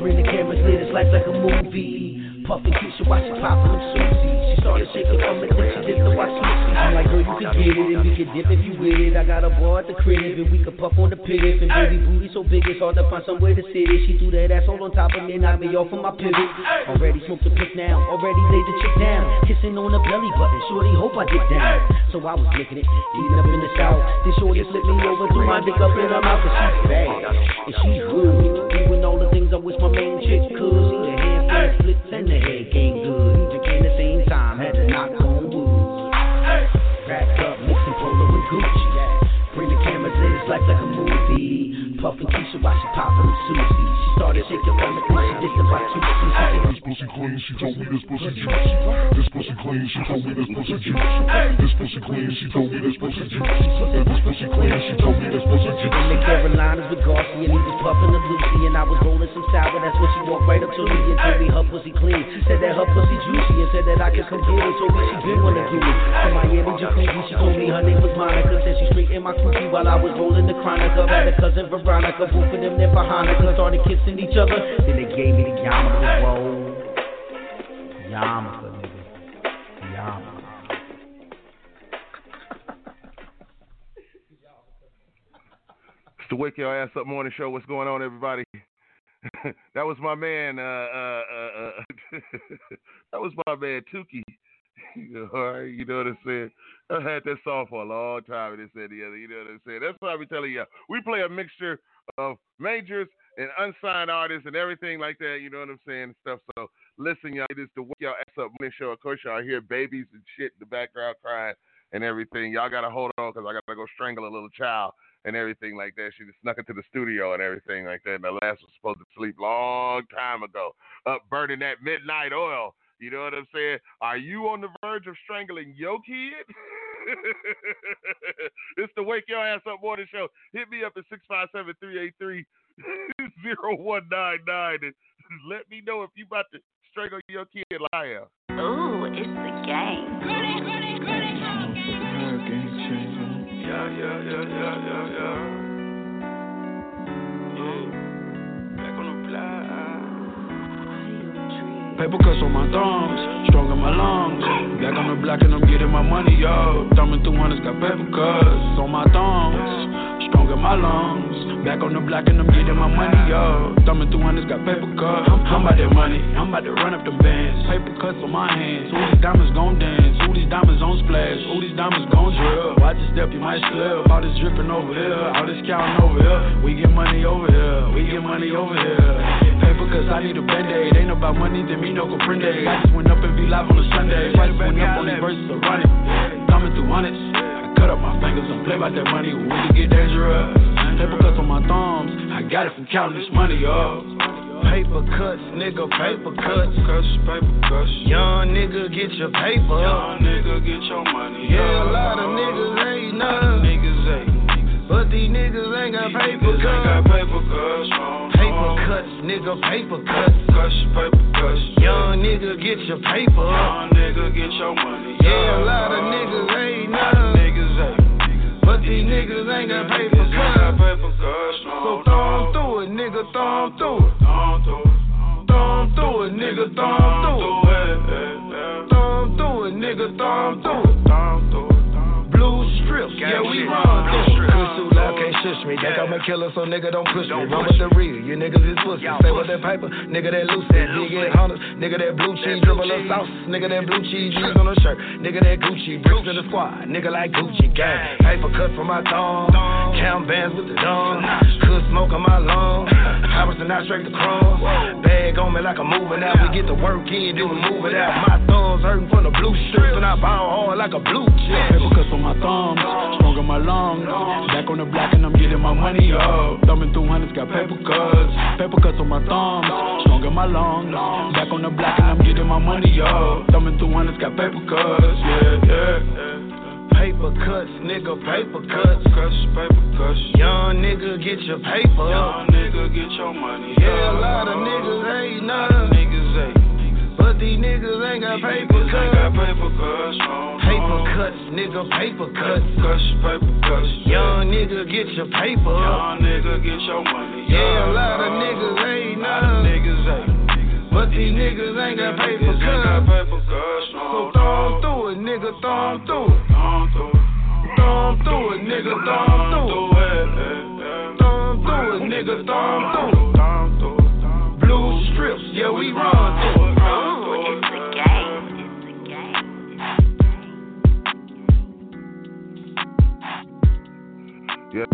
Bring the cameras lit, it's life like a movie. Puffin' Keisha while she poppin' them Susie. She started shaking from it, then she did the two. I'm like, girl, you can get it, and we can dip if you with it. I got a bar at the crib, and we can puff on the pit. And baby booty so big, it's hard to find somewhere to sit it. She threw that ass all on top of me, knocked me off of my pivot. Already smoked the pick now, already laid the chick down. Kissing on the belly button, shorty hope I get down. So I was licking it, eating up in the south. This shorty slipped me over, threw my dick up in her mouth, and she's bad, and she's good. Doing all the things I wish my main chick could. She the handstand splits and the head game good. The at the same time, had to knock on wood. Rack up, mixing Polo and Gucci. Bring the cameras in, it's life like a movie. Puffin' Keisha while she poppin' Susie. She started it, then she did the right two. She said, This pussy pussy clean, she told me this pussy juicy. This pussy clean, she told me this pussy juicy. This pussy clean, she told me this pussy juicy. This pussy clean, she told me this pussy juicy. In the Carolinas with Garcia and he was puffing the Lucy and I was rolling some sour. That's when she walked right up to me and told me her pussy clean. Said that her pussy juicy and said that I could come get it. Told me she didn't wanna do it. From Miami jacuzzi, she told me her name was Monica. Said she straight in my cookie while I was rolling the chronic up. Had a cousin Veronica, both of them there for Hanukkah. Started kissing each other. Then they gave me the yarmulke roll. Yarmulke, nigga. Yarmulke. It's the Wake Your Ass Up Morning Show. What's going on, everybody? that was my man. Uh, uh, uh, uh that was my man Tukey. All right, you know what I'm saying? I had that song for a long time, and this and the other. You know what I'm saying? That's why I be telling you, we play a mixture of majors and unsigned artists and everything like that. You know what I'm saying? Stuff. So listen, y'all. It is the wake y'all Ass Up Morning Show. Of course, y'all hear babies and shit in the background crying and everything. Y'all gotta hold on because I gotta go strangle a little child and everything like that. She just snuck into the studio and everything like that. And the last was supposed to sleep long time ago, up burning that midnight oil. You know what I'm saying? Are you on the verge of strangling your kid? it's the Wake Your Ass Up Morning Show. Hit me up at 657 383 0199 and let me know if you about to strangle your kid like I am. Ooh, it's the game. Yeah, yeah, yeah, yeah, yeah, yeah. Yeah. Back on the block. Paper cuts on my thumbs, strong in my lungs. Back on the block and I'm getting my money, yo. Thumbing through hundreds, got paper cuts on my thumbs, strong in my lungs. Back on the block and I'm getting my money, yo. Thumbing through hundreds, got paper cuts. I'm, I'm about that money, I'm about to run up the bands. Paper cuts on my hands. Who these diamonds gon' dance? Who these diamonds on splash? Who these diamonds gon' drill? Watch your step, you might slip. All this dripping over here, all this counting over here. We get money over here, we get money over here. Paper cuts, I need a band-aid. Ain't about money, then me no comprende. I just went up and be live on a Sunday. Prices went up on these verses are running. Thumbing through hundreds. I cut up fingers and play about that money. We can get dangerous. Paper cuts on my thumbs. I got it from counting this money, yo. Paper cuts, nigga, paper cuts. Cuts, paper cuts. Young nigga, get your paper. Young nigga, get your money. Yeah, a lot of niggas ain't none. Niggas ain't. But these niggas ain't got paper Niggas ain't got cuts. paper cuts. wrong, Paper wrong. cuts, nigga, paper cuts. Cuts, paper cuts. Young nigga, get your paper. Young nigga, get your money. Yeah, a lot of niggas ain't none. Niggas ain't. But these niggas ain't got paper Niggas ain't got cuts. So throw through it, nigga, throw through it. Thumb through it. Throw through it, nigga, throw through it. Throw through it, nigga, throw through it. Thumb through it. Blue strips, yeah, we run through shush me. Think I'm a killer, so nigga don't push me. Run with the real, you niggas is pussy. Stay with that paper, nigga that loose, that big head hunters. Nigga that blue cheese, dribble a sauce. Nigga that blue cheese, G's on a shirt. Nigga that Gucci, bricks in the squad. Nigga like Gucci gang. Paper cut from my thumb. Count bands with the dawn. Could smoke on my lungs. Hours and not straight to crumbs. Bag on me like I'm moving out. We get the work in, then we move it out. My thumbs hurting from the blue strips, and I bow hard like a blue chip. Paper cuts on my thumbs, strong in my lungs. Back on the block and I'm getting my money up. Thumbing through hundreds, got paper cuts. Paper cuts on my thumbs, strong in my lungs. Back on the block and I'm getting my money up. Thumbing through hundreds, got paper cuts. Yeah, yeah. Paper cuts, nigga, paper cuts. Cuts, paper cuts. Young nigga, get your paper Young nigga, get your money. Yeah, a lot of niggas ain't none. Niggas ain't. But these niggas ain't got paper Niggas ain't got paper cuts. Cuts, nigga, paper cuts. Cuts, paper cuts. Young nigga, get your paper. Young nigga, get your money. Yeah, a lot of niggas ain't none. niggas ain't. But these niggas ain't got paper Niggas ain't got cuts. So wrong, throw 'em wrong. through it, nigga, 'em through it. Thumb through it. Throw 'em through it, nigga, Thumb through it. through it. Throw 'em through it, nigga, throw 'em through it. Thumb through it. Blue strips, yeah, we run through it.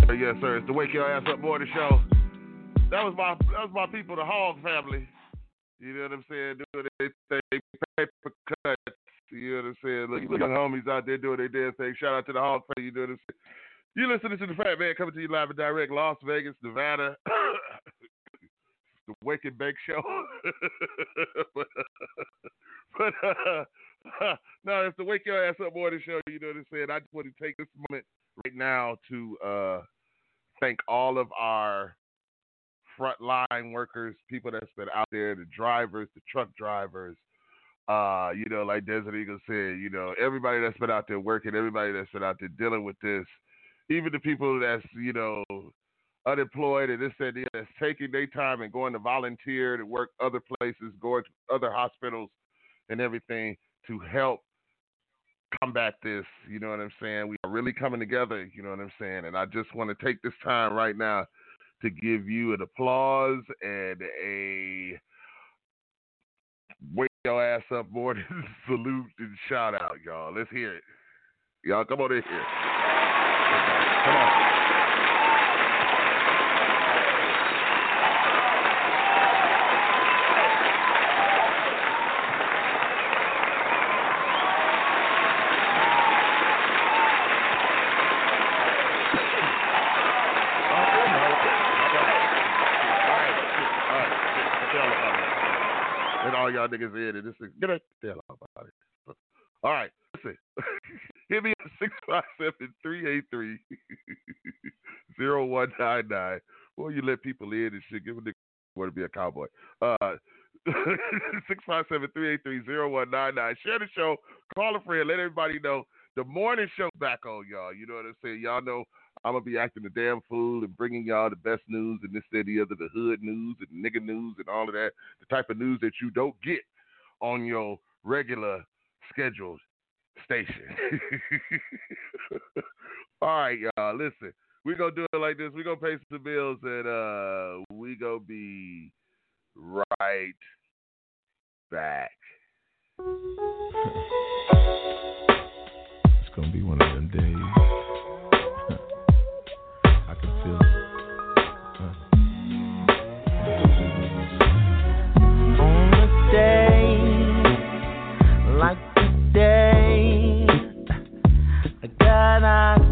Sir, yes, sir. It's the Wake Your Ass Up Morning Show. That was my that was my people, the Hog family. You know what I'm saying? Doing their thing, paper cuts. You know what I'm saying? Look, look, young homies out there doing their damn thing. Shout out to the Hog family. You know what I'm saying? You listening to the Fat Man coming to you live and direct, Las Vegas, Nevada. the Wake and Bake Show. but but uh, no, it's the Wake Your Ass Up Morning Show. You know what I'm saying? I just want to take this moment right now to uh, thank all of our frontline workers, people that's been out there, the drivers, the truck drivers. Uh, you know, like Desert Eagle said, you know, everybody that's been out there working, everybody that's been out there dealing with this, even the people that's, you know, unemployed and this and that, that's taking their time and going to volunteer to work other places, going to other hospitals and everything to help combat this. You know what I'm saying? We are really coming together. You know what I'm saying? And I just want to take this time right now to give you an applause and a wake your ass up morning salute and shout out, y'all. Let's hear it. Y'all come on in here. Come on. All y'all niggas in and this is get the hell out about it. All right, listen. Hit me at 657-383-0199. Or you let people in and shit. Give a nigga want to be a cowboy. Uh 657-383-0199. Share the show. Call a friend. Let everybody know the morning show back on y'all. You know what I'm saying? Y'all know I'm gonna be acting a damn fool and bringing y'all the best news and this, the other, the hood news and nigga news and all of that, the type of news that you don't get on your regular scheduled station. all right, y'all. Listen, we gonna do it like this. We gonna pay some bills and uh, we gonna be right back. It's gonna be one of them days. Got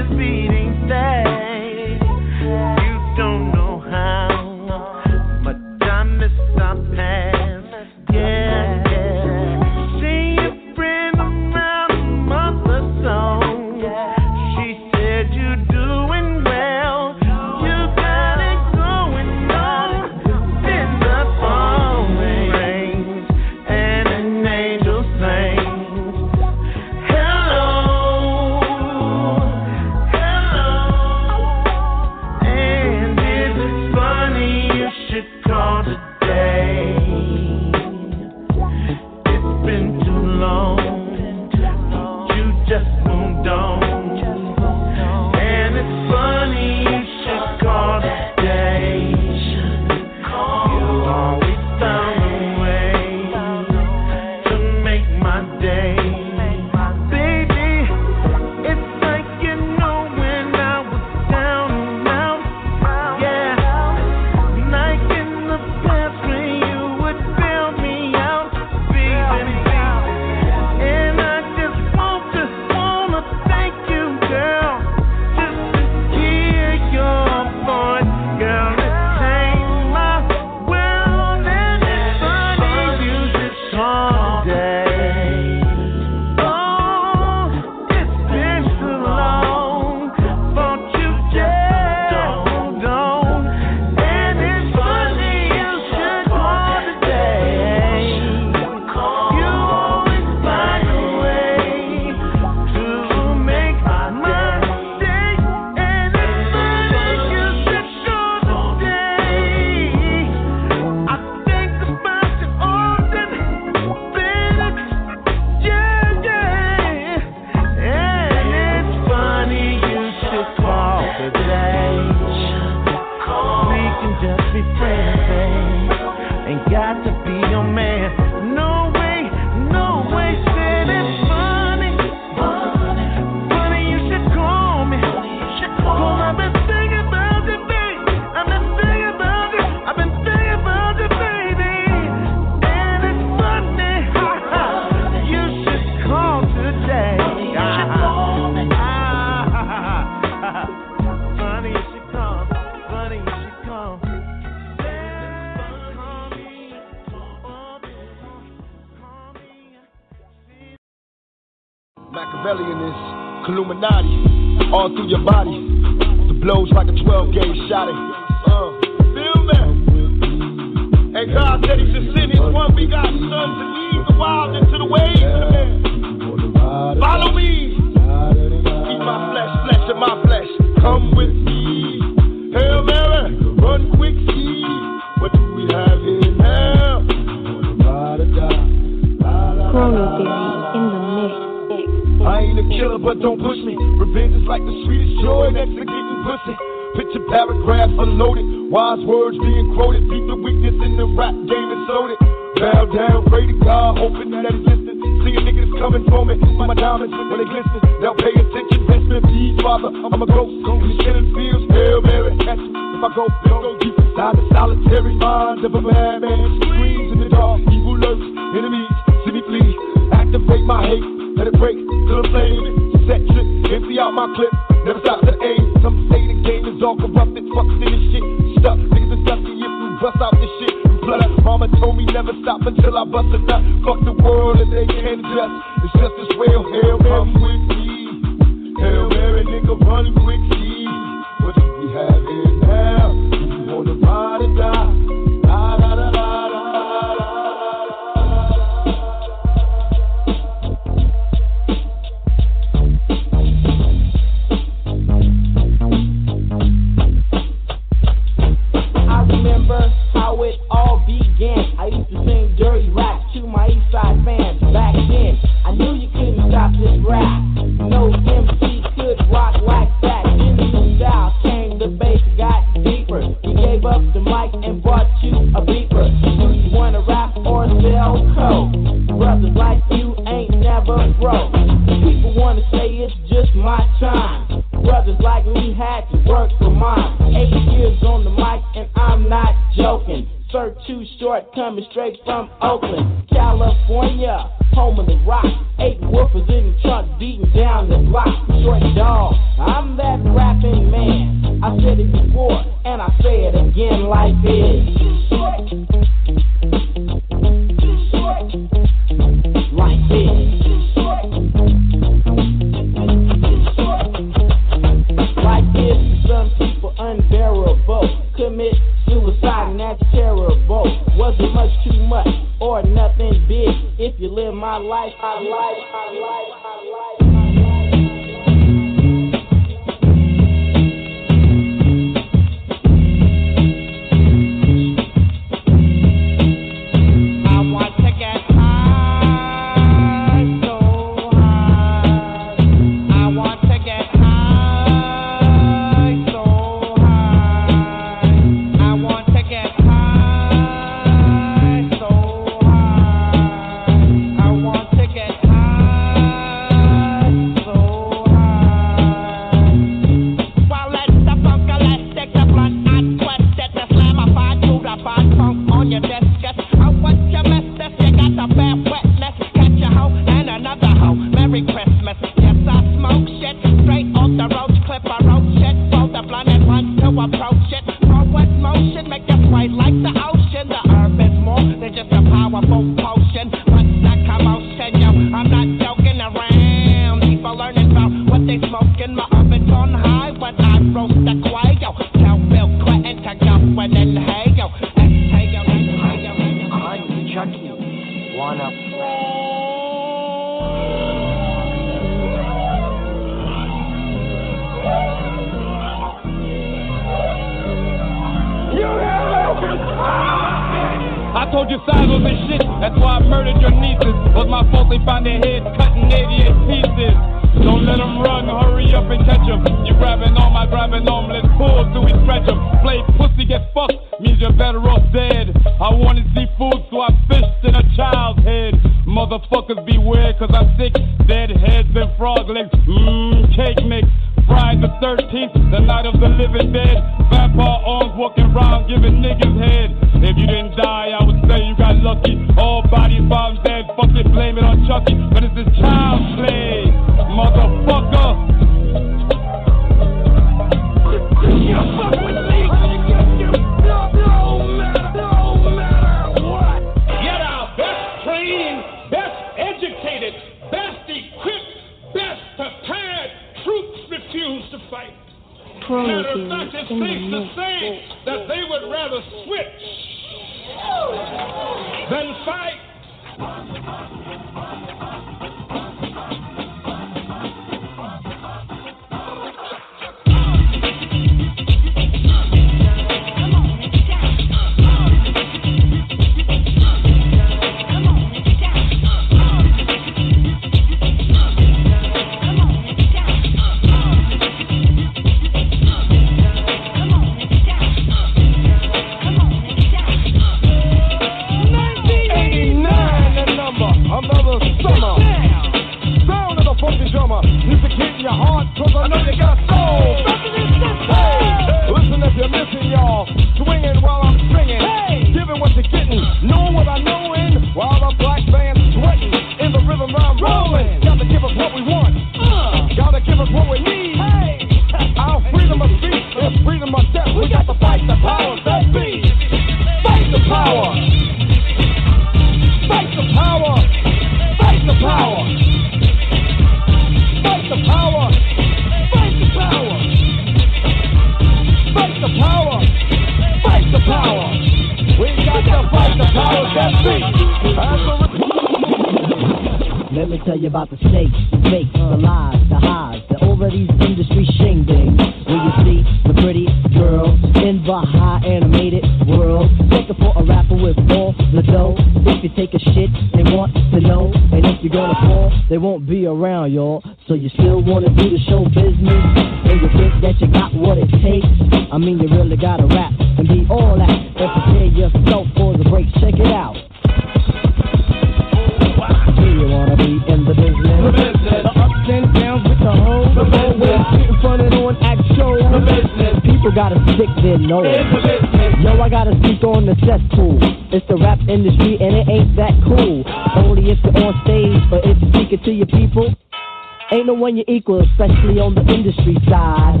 ain't no one you equal, especially on the industry side.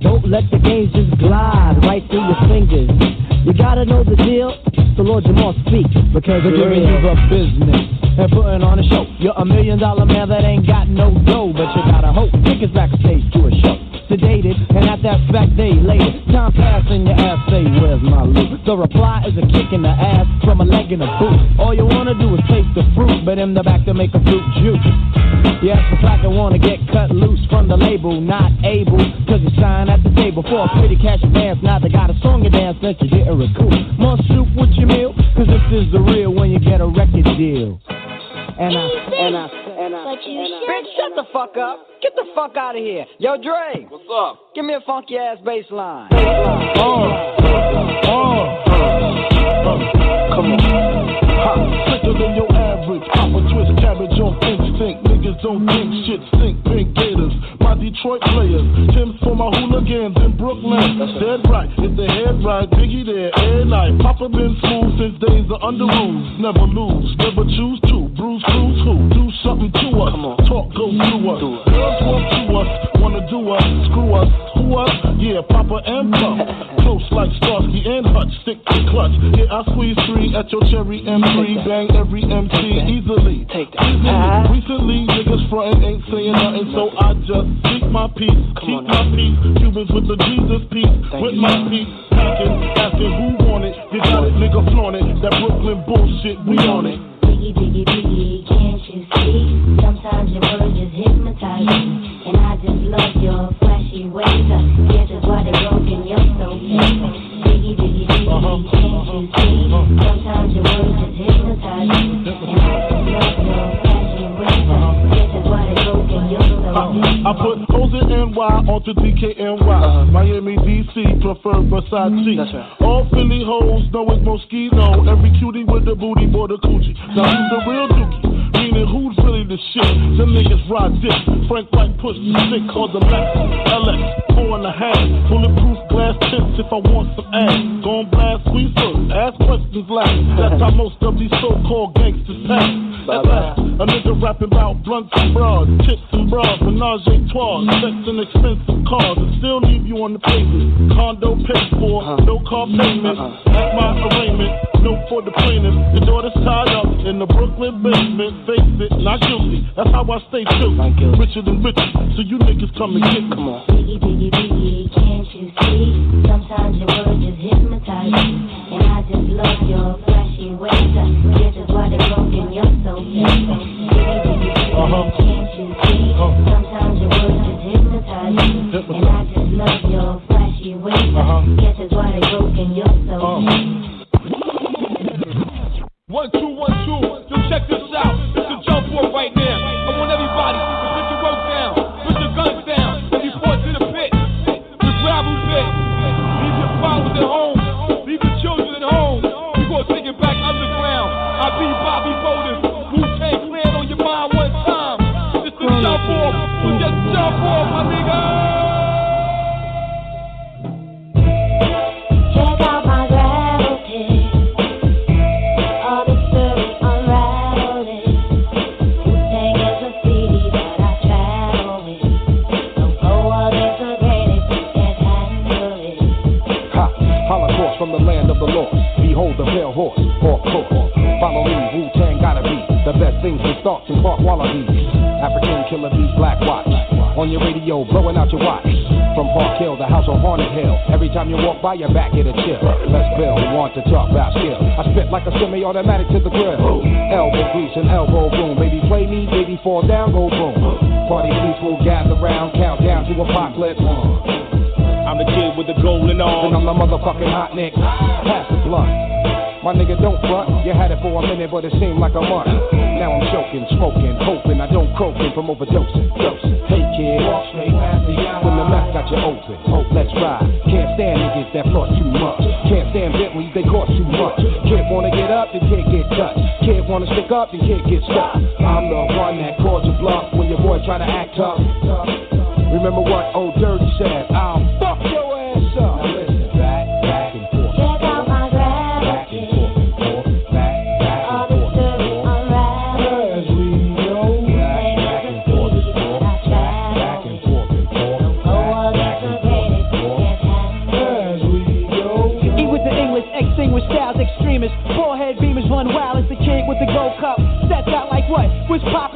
Don't let the games just glide right through your fingers. You gotta know the deal, so Lord Jamal speak because They're you're giving you the business and putting on a show. You're a million dollar man that ain't got no dough, but you gotta hope. Tickets backstage to a show. Sedated, and at that fact they later. Time passing, your ass say, Where's my loot? The reply is a kick in the ass from a leg in a boot. All you wanna do is taste the fruit, but in the back cabbage on instinct. Niggas don't think shit stink. Pink gators. My Detroit players. Tim's for my hooligans in Brooklyn. Dead right. If the head right, Biggie there every night. Papa been smooth since days of under rules. Never lose. Never choose to. Bruce Cruz who? Do something to us. Talk go through us. Girls want to us. Wanna do us. Screw us. Who us? Yeah, Papa and Pump. Close like Starsky and Hutch. Stick to clutch. Yeah, I squeeze three at your cherry M3. Bang every MC easily. Take that. Easily. Recently, niggas frontin' ain't saying nothing, so I just speak my peace. Keep my peace. Cubans with the Jesus peace. With my peace. Packing, asking who want it. You got it, nigga flaunt it. That Brooklyn bullshit, we on it. Biggie, biggie, biggie, can't you see? Sometimes your words just hypnotize me. And I just love your flashy ways. Uh, I guess that's why they're broken, you're so fake. Biggie, biggie, biggie, uh-huh. can't you see? Sometimes your words just hypnotize me. And I just love your flashy ways. I guess that's why they're broken, you're so fake. I put O's in NY onto DKNY. Miami, DC, prefer Versace. Mm-hmm. All Philly hoes know it's Moschino. Every cutie with the booty, boy, the coochie. Now who's the real dookie? Who's really the shit? Them niggas ride dick. Frank White pushed the stick called the Lex. LX, four and a half. Bulletproof glass tips if I want some ass. Gon' blast, squeeze first, ask questions last. That's how most of these so-called gangsters pass. At last, a nigga rapping about blunts and bras, tits and bras, menage a trois, sex and expensive cars, and still leave you on the pavement. Condo paid for, uh-huh. no car payment. Uh-huh. That's my arraignment. No for the plaintiff. Your daughter's tied up in the Brooklyn basement. Face it, not guilty. That's how I stay true. Richer than richer. So you niggas come and get me. Come on. Biggie, biggie, biggie, can't you see? Sometimes your words just hypnotize me. And I just love your flashy ways. This is why they're broken, you're so fake. Biggie, biggie, biggie, can't you see? Uh-huh. Uh-huh. Sometimes your words just hypnotize me. And I just love your flashy ways. Guess that's uh-huh. why they're broken, you're so fake. One, two, one, two. Yo, check this out forth right now. From the land of the Lord. Behold the pale horse, hawk court. Follow me, Wu Tang gotta be the best things from starts and Park Wallabies. African killer bees, black watch. On your radio, blowing out your watch. From Park Hill, the house on Haunted Hill. Every time you walk by, your back get a chill. Let's build, want to talk about skill. I spit like a semi-automatic to the grill. Elbow grease and elbow boom. Baby, play me, baby, fall down, go boom. Party peaceful, gather round, countdown to apocalypse. I'm the kid with the golden arms. And I'm the motherfucking hot nick. Pass the blunt. My nigga, don't front. You had it for a minute, but it seemed like a month. Now I'm choking, smoking, hoping I don't croaking from overdosing. Dosing. Hey kid, walk straight when the mouth got you open. Hope, let's ride. Can't stand niggas that floss too much. Can't stand Bentleys, they cost too much. Can't wanna get up, then kid get touched. Kid wanna stick up, then kid get stuck. I'm the one that calls you bluff when your boy try to act tough. Remember what old Dirty said? I'll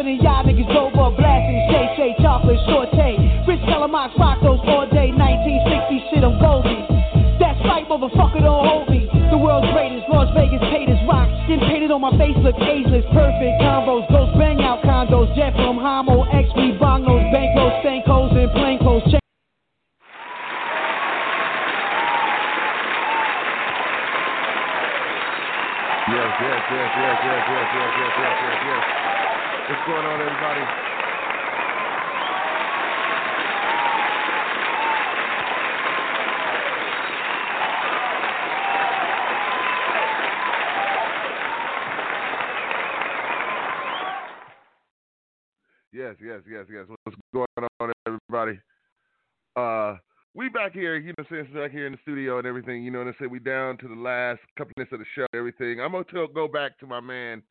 And y'all niggas over blasting? Shay Shay, chocolate, saute. Rich Telemox, rock those all day. 1960 shit, I'm Goldie. That's right, motherfucker, don't hold me. The world's greatest, Las Vegas haters rock. Skin painted on my face, look ageless. Perfect combos, ghost bang out condos. Jet from Homo, on, everybody? Yes, yes, yes, yes. What's going on, everybody? Uh, we back here, you know, since back here in the studio and everything, you know, and I said we down to the last couple minutes of the show, everything. I'm gonna go back to my man,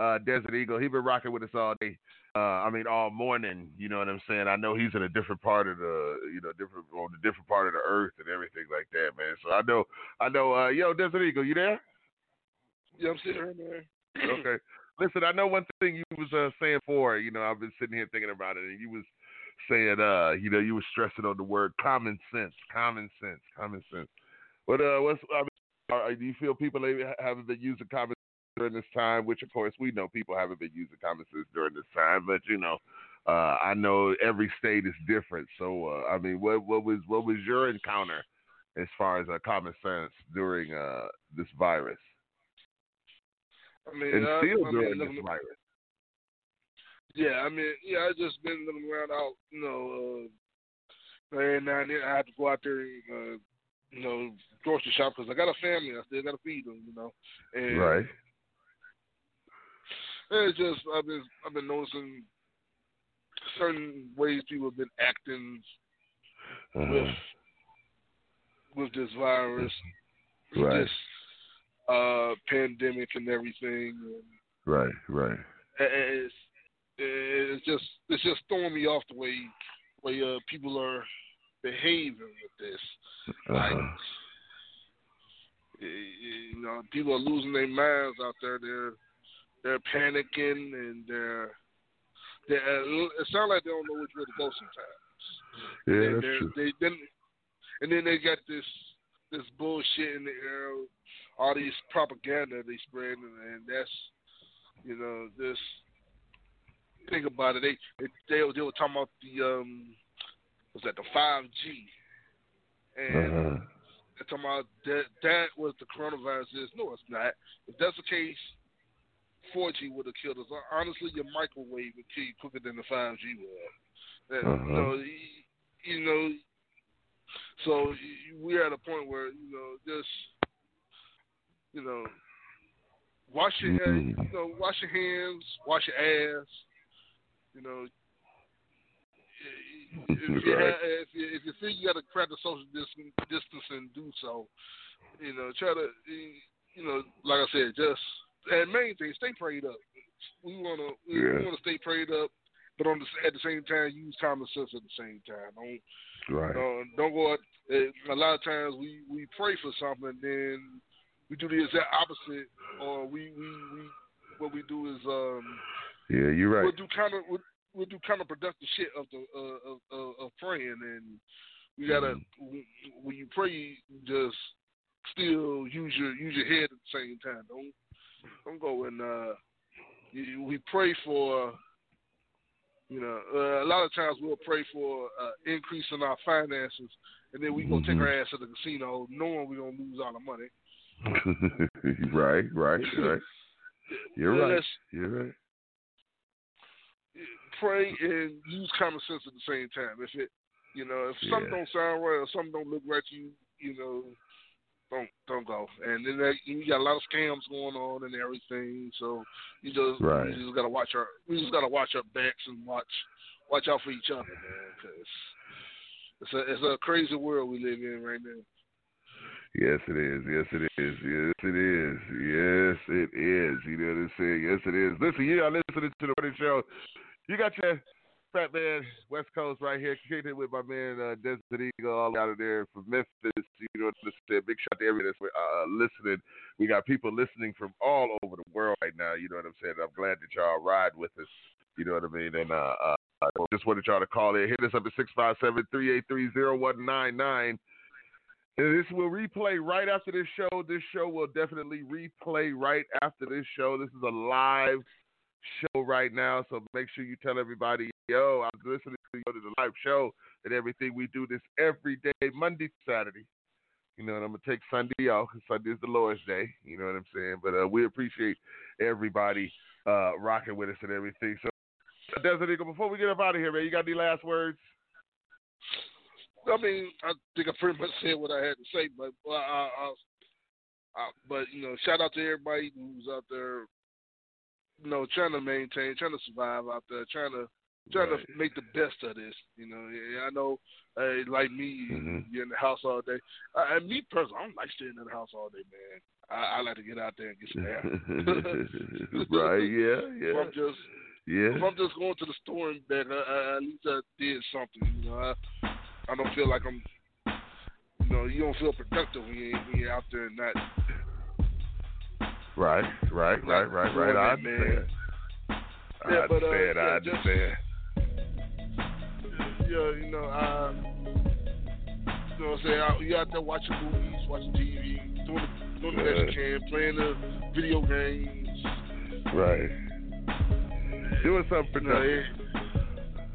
uh, Desert Eagle. He been rocking with us all day. Uh, I mean, all morning. You know what I'm saying? I know he's in a different part of the, you know, different on the different part of the earth and everything like that, man. So I know, I know. Uh, yo, Desert Eagle, you there? Yeah, I'm sitting here, okay. Listen, I know one thing you was uh, saying for you know I've been sitting here thinking about it, and you was saying uh you know you was stressing on the word common sense, common sense, common sense. But uh, what's I mean, are, do you feel people haven't been using common sense during this time? Which of course we know people haven't been using common sense during this time, but you know. Uh, I know every state is different, so uh, I mean, what what was what was your encounter as far as uh, common sense during uh, this virus? I mean, and uh, still I during mean, this virus. Yeah, I mean, yeah, I just been looking around out, you know, uh, now and then I have to go out there and, uh, you know, grocery shop because I got a family. I still got to feed them, you know. And Right. It's just I've been I've been noticing certain ways people have been acting Uh-huh. with with this virus, Right. this uh, pandemic and everything. And Right, right. it's it's just it's just throwing me off the way way uh, people are behaving with this. Like Uh-huh. y- you know, people are losing their minds out there. They're they're panicking and they're they it sounds like they don't know which way to go sometimes. Yeah, And that's true. They then and then they got this this bullshit in the air, all these propaganda they spread, and that's you know this. think about it. They they they, were- they were talking about the um was that the five G and Uh-huh. they're talking about that that was the coronavirus is. No, it's not. If that's the case, 4G would have killed us. Honestly, your microwave would kill you quicker than the 5G would. And, Uh-huh. You know, you know, so we're at a point where you know just you know wash your Mhm. you know wash your hands, wash your ass. You know, if you, have, if you if you feel you got to practice social distance, distancing, do so. You know, try to you know, like I said, just and main thing, stay prayed up. We wanna we, Yeah. we wanna stay prayed up, but on the at the same time use common sense at the same time. Don't Right. don't, don't go out. eh, A lot of times we we pray for something, then we do the exact opposite, or we we, we what we do is um Yeah, you're right. we'll do kind of we'll, we'll do kind of productive shit of the uh, of, of, of praying, and we gotta Mm-hmm. when you pray, just still use your use your head at the same time. Don't don't going. uh, you, we pray for. You know, uh, a lot of times we'll pray for uh, increase in our finances, and then we go take Mhm. our ass to the casino, knowing we're gonna lose all the money. right, right, right. You're right. You're right. pray and use common sense at the same time. If it, you know, if something don't sound right or something don't look right you, you know, don't don't go. And then that, you got a lot of scams going on and everything, so you just Right. you just gotta watch our we just gotta watch our backs and watch watch out for each other, man, because it's a it's a crazy world we live in right now. Yes, it is. Yes, it is. Yes, it is. Yes, it is. You know what I'm saying? Yes, it is. Listen, you are listening to the morning show. You got your Fat Man West Coast right here, kicking it with my man uh, Desert Eagle all out of there from Memphis. You know what I'm saying? Big shout to everybody that's uh, listening. We got people listening from all over the world right now. You know what I'm saying? I'm glad that y'all ride with us. You know what I mean? And uh, uh, just wanted y'all to call in. Hit us up at 657 383 0199. And this will replay right after this show. This show will definitely replay right after this show. This is a live show right now, so make sure you tell everybody, yo, I'm listening to to the live show and everything. We do this every day, Monday, Saturday. You know, and I'm gonna take Sunday off because Sunday is the Lord's day. You know what I'm saying? But uh, we appreciate everybody uh, rocking with us and everything. So, Desert Eagle, before we get up out of here, man, you got any last words? I mean, I think I pretty much said what I had to say, but I, I, I, but you know, shout out to everybody who's out there, you know, trying to maintain, trying to survive out there, trying to trying Right. to make the best of this. You know, Yeah, I know, uh, like me, Mhm. you're in the house all day. Uh, and me personally, I don't like staying in the house all day, man. I, I like to get out there and get some air. right? Yeah, If yeah, I'm just yeah. if I'm just going to the store and back, I, I, at least I did something. You know, I, I don't feel like I'm. You know, you don't feel productive when you when you're out there and not. Right, right, right, right, right. I understand. I Yeah, but, uh, understand. I yeah, just- understand. Yeah, you know, uh, you know what I'm saying? You out there watching movies, watching TV, doing the, doing the best you can, playing the video games. Right. Doing something productive.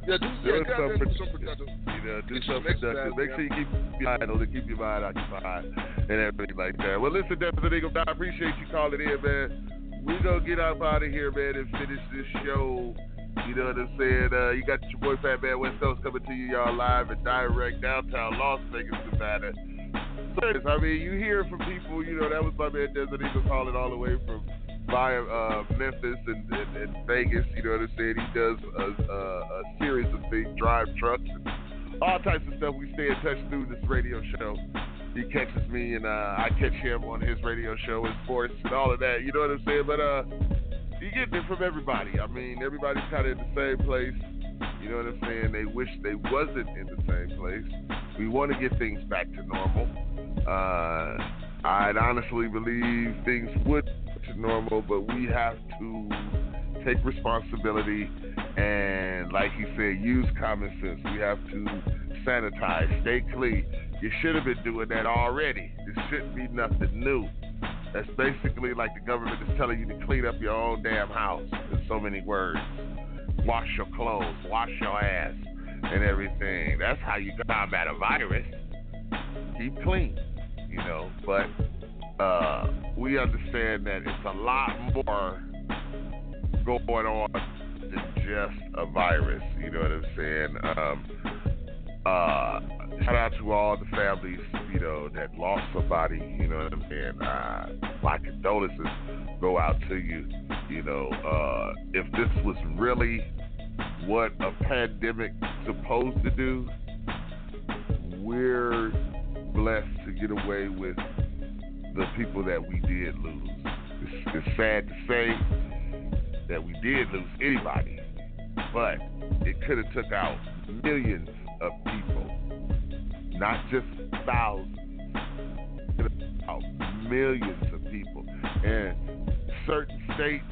yeah, do, yeah, Doing something productive. You know, do something productive. Make sure you keep your mind keep your mind occupied, and everything like that. Well, listen, Desert Eagle, I appreciate you calling in, man. We gonna get up out of here, man, and finish this show. You know what I'm saying? Uh, you got your boy Fat Man West Coast coming to you, y'all live and direct downtown Las Vegas, Nevada. So, I mean, you hear from people. You know, that was my man Desert Eagle calling all the way from via uh, Memphis and, and, and Vegas. You know what I'm saying? He does a, a, a series of things, drive trucks, and all types of stuff. We stay in touch through this radio show. He catches me and uh, I catch him on his radio show and sports and all of that. You know what I'm saying? But uh, you get it from everybody. I mean, everybody's kind of in the same place. You know what I'm saying? They wish they wasn't in the same place. We want to get things back to normal. Uh, I'd honestly believe things would to normal, but we have to take responsibility and, like he said, use common sense. We have to sanitize, stay clean. You should have been doing that already. This shouldn't be nothing new. That's basically like the government is telling you to clean up your own damn house in so many words. Wash your clothes, wash your ass, and everything. That's how you combat a virus. Keep clean, you know. But uh, we understand that it's a lot more going on than just a virus. You know what I'm saying? Um, uh, shout out to all the families, you know, that lost somebody. You know what I'm saying? Uh, my condolences go out to you. You know, uh, if this was really what a pandemic supposed to do, we're blessed to get away with the people that we did lose. It's, it's sad to say that we did lose anybody, but it could have took out millions of people, not just thousands. It could have took out millions of people, and certain states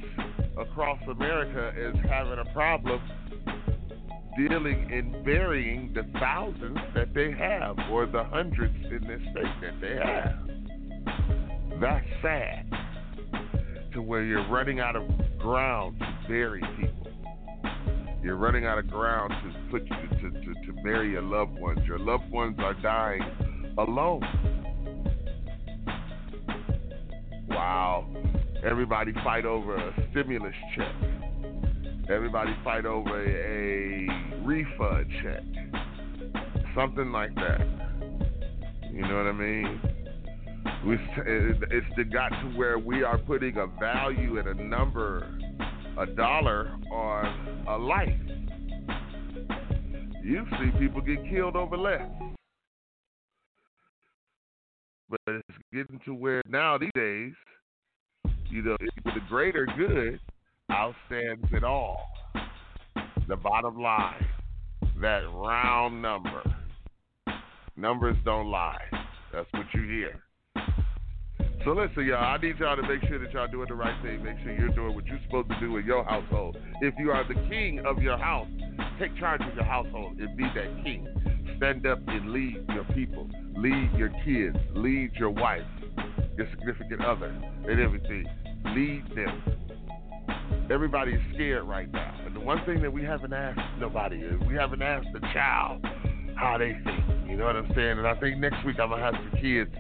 across America is having a problem dealing and burying the thousands that they have or the hundreds in this state that they have. That's sad. To where you're running out of ground to bury people. You're running out of ground to put you to, to, to bury your loved ones. Your loved ones are dying alone. Wow. Everybody fight over a stimulus check. Everybody fight over a, a refund check. Something like that. You know what I mean? We, it's got to where we are putting a value and a number, a dollar on a life. You see people get killed over less. But it's getting to where now these days, you know, the greater good outstands it all. The bottom line, that round number. Numbers don't lie. That's what you hear. So listen, y'all. I need y'all to make sure that y'all doing the right thing. Make sure you're doing what you're supposed to do in your household. If you are the king of your house, take charge of your household and be that king. Stand up and lead your people. Lead your kids. Lead your wife, your significant other, and everything. Lead them. Everybody's scared right now. And the one thing that we haven't asked nobody is we haven't asked the child how they think. You know what I'm saying? And I think next week I'm gonna have some kids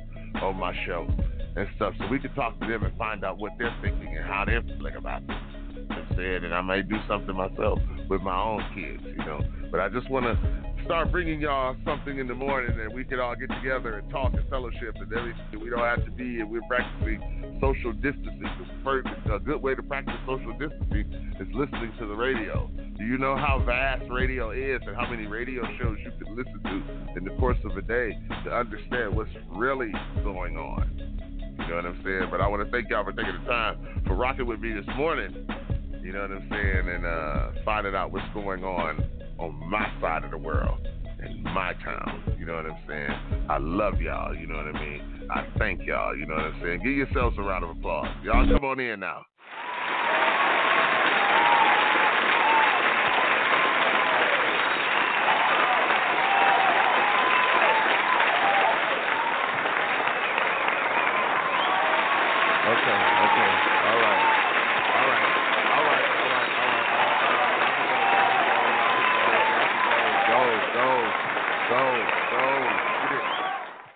on my show and stuff, so we can talk to them and find out what they're thinking and how they're feeling about this. I'm saying, and I may do something myself with my own kids, you know. But I just want to start bringing y'all something in the morning and we can all get together and talk and fellowship and everything. We don't have to be, and we're practicing social distancing. First, A good way to practice social distancing is listening to the radio. Do you know how vast radio is and how many radio shows you can listen to in the course of a day to understand what's really going on? You know what I'm saying? But I want to thank y'all for taking the time for rocking with me this morning. You know what I'm saying? And uh, finding out what's going on on my side of the world in my town. You know what I'm saying? I love y'all. You know what I mean? I thank y'all. You know what I'm saying? Give yourselves a round of applause. Y'all come on in now. Okay, okay, all right, all right, all right, all right, all right, all. Go, go, go, go.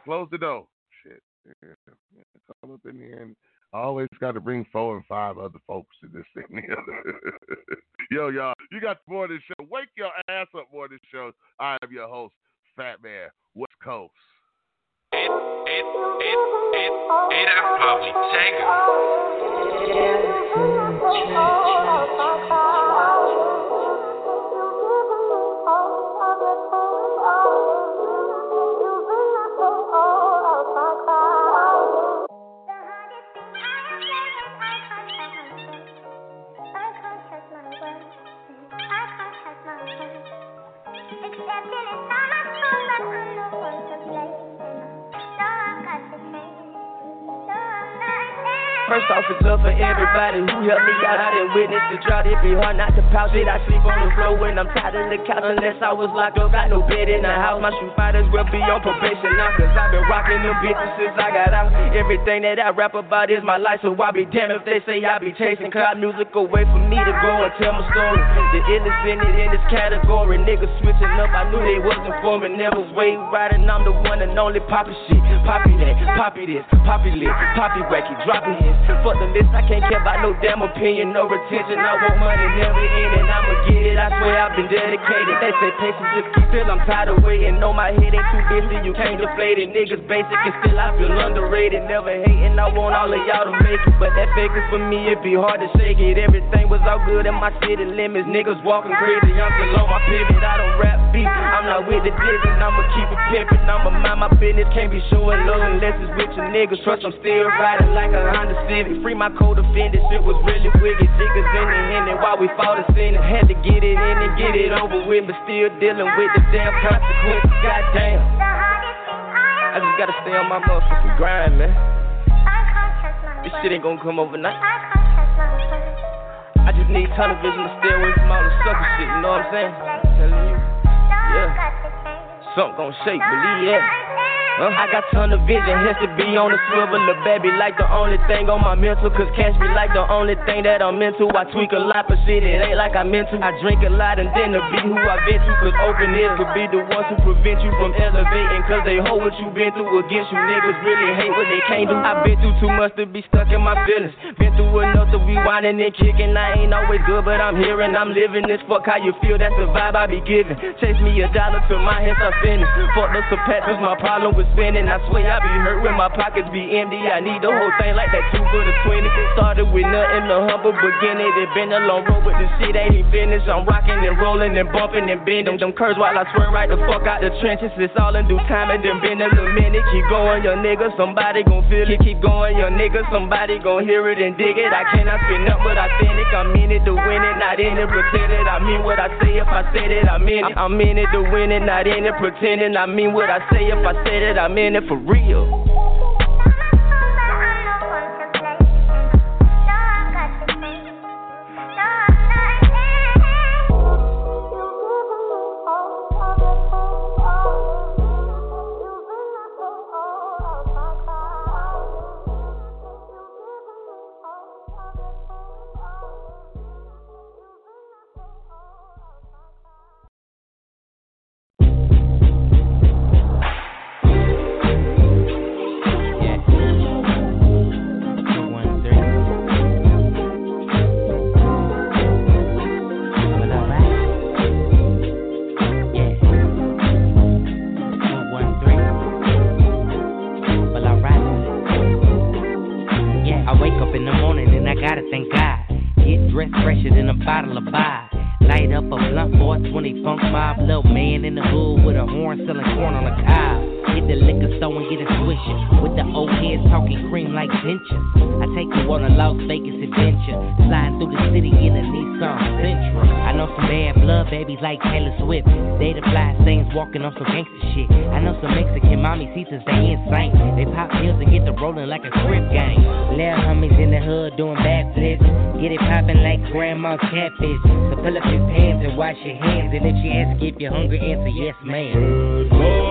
Close the door. Shit. Yeah, Come up in here and always got to bring four and five other folks to this thing. Yo, y'all, you got the morning show. Wake your ass up, morning show. I am your host, Fat Man, West Coast. It, it, it, it, it, probably take her. First off, it's love for everybody who helped me out. I didn't witness the drought. It be hard not to pout shit. I sleep on the floor when I'm tired of the couch. Unless I was locked up, got no bed in the house. My shoe fighters will be on probation now. Cause I've been rocking them bitches since I got out. Everything that I rap about is my life. So I be damned if they say I be chasing cloud music away from me to go and tell my story. The illest in it in this category. Niggas switching up. I knew they wasn't for me. Never wave riding. I'm the one and only poppy shit. Poppy that, poppy this, poppy lit, poppy wacky, dropping hits. Fuck the list, I can't care about no damn opinion, no retention. I want money, never end, and I'ma get I swear I've been dedicated. They say patience just keep still. I'm tired of waiting. No, my head ain't too busy. You can't deflate it. Niggas basic and still I feel underrated. Never hating. I want all of y'all to make it, but that fake is for me. It be hard to shake it. Everything was all good in my city limits. Niggas walking crazy. I'm still on my pivot. I don't rap beef. I'm not with the digging. I'ma keep it pimping. I'ma mind my business. Can't be showing love unless it's with your niggas. Trust I'm still riding like a Honda Civic. Free my code offended. Shit was really wicked. Niggas in the and while we fought a sin. Had to get it in and get it over with, but still dealing with the damn consequences. Goddamn. I just gotta stay on my motherfucking grind, man. This shit ain't gonna come overnight. I just need tunnel vision to stay away from all the sucker shit, you know what I'm saying? I'm telling you. Yeah. Something gon' shake, believe that. Huh? I got ton of vision, has to be on the swivel. The baby like the only thing on my mental. Cause cash be like the only thing that I'm into. I tweak a lot, but shit, it ain't like I meant to. I drink a lot and then to be who I been to. Cause open ears could be the ones who prevent you from elevating. Cause they hold what you been through against you. Niggas really hate what they can't do. I've been through too much to be stuck in my feelings. Been through enough to be whining and kicking. I ain't always good, but I'm here and I'm living this. Fuck how you feel, that's the vibe I be giving. Chase me a dollar till my hands are finished. Fuck the Pat, my problem with spending. I swear I be hurt when my pockets be empty. I need the whole thing like that two for the 20. Started with nothing, the humble beginning. It been a long road, but the shit ain't even finished. I'm rocking and rolling and bumping and bending. Them curves while I swear right the fuck out the trenches. It's all in due time and then been a little minute. Keep going, young nigga, somebody gon' feel it. Keep going, young nigga, somebody gon' hear it and dig it. I cannot spin up, but I authentic. I'm in it to win it, not in it pretending. I mean what I say if I said it, I mean it. I'm in it to win it, not in it pretending. I mean what I say if I said it, I'm in it for real. Dressed fresher than a bottle of bar. Light up a blunt a 20 funk mob. Little man in the hood with a horn selling corn on a cob. Hit the liquor store and get a swisher. With the old heads talking cream like dentures. I take you on a Las Vegas adventure. Sliding through the city in a Nissan Sentra. I know some bad blood babies like Taylor Swift. They the fly things walking on some gangster shit. I know some Mexican mommy sisters, they insane. They pop pills and get the rolling like a script game. Little homies in the hood doing backflips. Get it popping like grandma's catfish. So pull up your pants and wash your hands. And if she asks if you're hungry, answer yes, ma'am.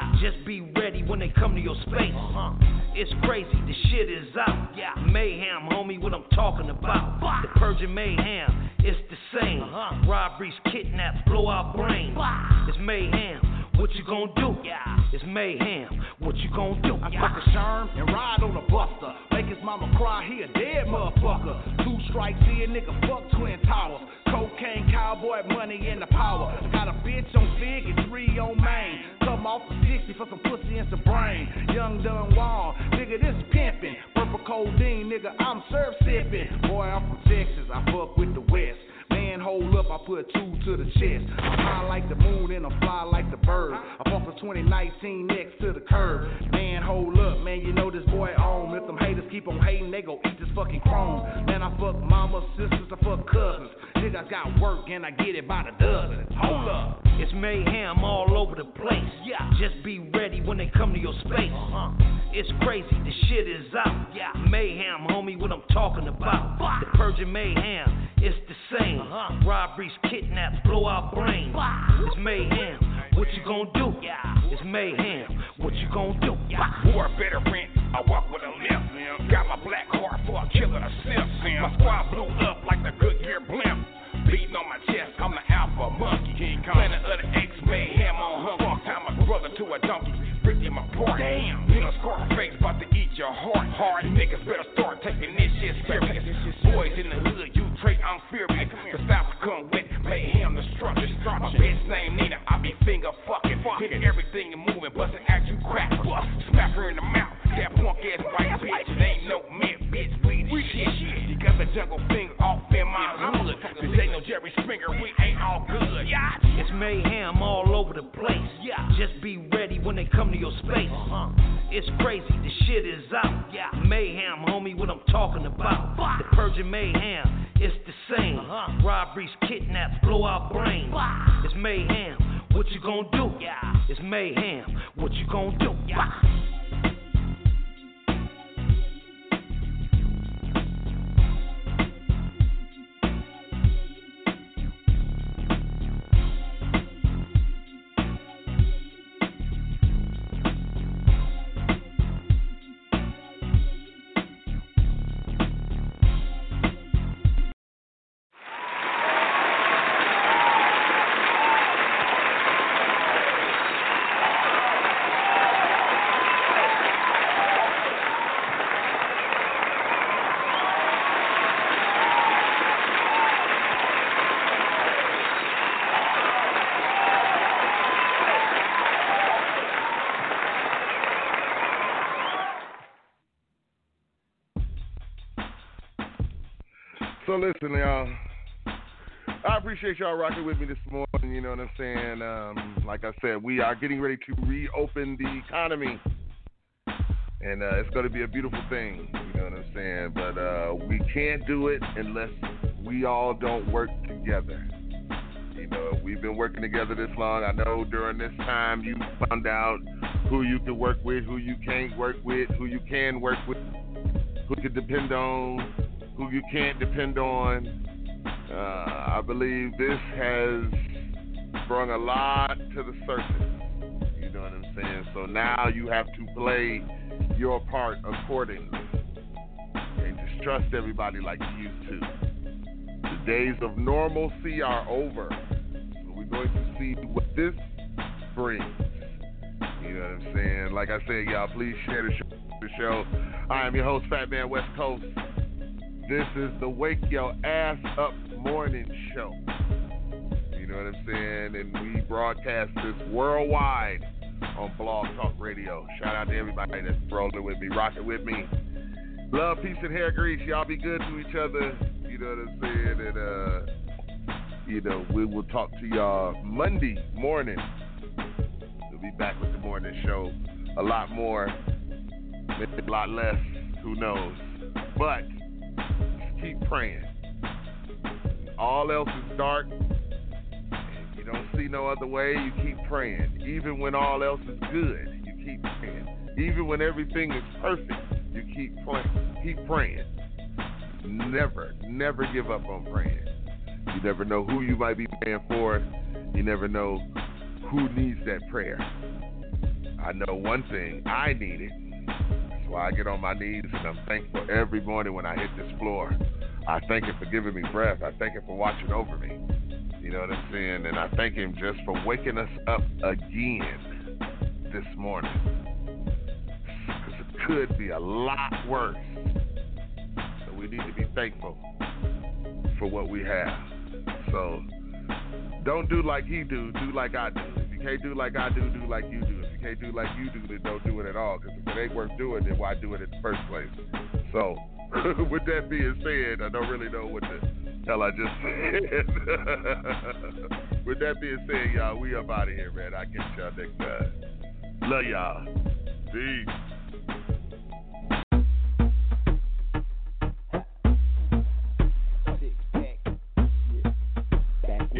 Place. Just be ready when they come to your space. huh It's crazy. The shit is out. Yeah. Mayhem, homie, what I'm talking about. The purge and mayhem. It's the same. huh Robberies, kidnaps, blow out brains. It's mayhem. What you gonna do? It's mayhem. What you gonna do? I fuck a sherm and ride on a buster. Make his mama cry, he a dead motherfucker. Two strikes here, nigga, fuck Twin Towers. Cocaine, cowboy, money, and the power. Got a bitch on Fig and three on Main. Come off the 60 for some pussy and some brain. Young Dun Wall, nigga, this pimpin'. Purple codeine, nigga, I'm surf sippin'. Boy, I'm from Texas, I fuck with the West. Man, hold up, I put two to the chest. I'm high like the moon and I'm fly like the bird. I bought the 2019 next to the curb. Man, hold up, man, you know this boy on. If them haters keep on hating, they go eat this fucking chrome. Man, I fuck mama, sisters, I fuck cousins. Niggas got work and I get it by the dozen. Hold up. It's mayhem all over the place. Yeah. Just be ready when they come to your space. huh It's crazy, the shit is out. Yeah. Mayhem, homie, what I'm talking about. The purge and mayhem, it's the same. huh Robberies, kidnaps, blow out brains. It's mayhem. What you gonna do? It's mayhem. What you gonna do? War veteran, I walk with a limp. Got my black heart for a killer to sniff. My squad blew up like the Goodyear blimp. Beating on my chest, I'm the alpha monkey. Planet of the X mayhem on her. Fuck time my brother to a donkey. Ripped my apart. Damn, you know Scarface about to eat your heart. Hard niggas better start taking this shit serious. Boys in the hood, you trait, I'm furious. The South come with. Name Nina, I be finger fucking. Hit everything and moving, busting at you crack. bust, Smack her in the mouth. That punk ass white bitch, it ain't no jungle finger off in my hood. This ain't no Jerry Springer, we ain't all good. Yeah, It's mayhem all over the place. Yeah, Just be ready when they come to your space. Uh-huh. It's crazy, the shit is out. Yeah, Mayhem, homie, what I'm talking about. The purge and mayhem, it's the same. huh Robberies, kidnaps, blow out brains. It's mayhem. What you gonna do? Yeah. It's mayhem. What you gonna do? So listen, y'all. I appreciate y'all rocking with me this morning. You know what I'm saying? Um, like I said, we are getting ready to reopen the economy, and uh, it's going to be a beautiful thing. You know what I'm saying? But uh, we can't do it unless we all don't work together. You know, we've been working together this long. I know during this time you found out who you can work with, who you can't work with, who you can work with, who you can depend on, who you can't depend on. Uh, I believe this has brought a lot to the surface. You know what I'm saying? So now you have to play your part accordingly and just trust everybody like you used to. The days of normalcy are over. We're going to see what this brings. You know what I'm saying? Like I said, y'all, please share the show. The show. I am your host, Fat Man West Coast. This is the Wake Your Ass Up Morning Show. You know what I'm saying? And we broadcast this worldwide on Blog Talk Radio. Shout out to everybody that's rolling with me, rocking with me. Love, peace, and hair grease. Y'all be good to each other. You know what I'm saying? And, uh, you know, we will talk to y'all Monday morning. We'll be back with the morning show. A lot more, maybe a lot less. Who knows? But keep praying. All else is dark. You don't see no other way. You keep praying. Even when all else is good, you keep praying. Even when everything is perfect, you keep praying. Keep praying. Never, never give up on praying. You never know who you might be praying for. You never know who needs that prayer. I know one thing. I need it. Why I get on my knees and I'm thankful every morning when I hit this floor. I thank Him for giving me breath. I thank Him for watching over me. You know what I'm saying? And I thank Him just for waking us up again this morning. Because it could be a lot worse. So we need to be thankful for what we have. So don't do like He do. Do like I do. If you can't do like I do, do like you do. Can't do like you do, then don't do it at all. Because if it ain't worth doing, then why do it in the first place? So, with that being said, I don't really know what the hell I just said. with that being said, y'all, we up out of here, man. I'll catch y'all next time. Love y'all. Peace.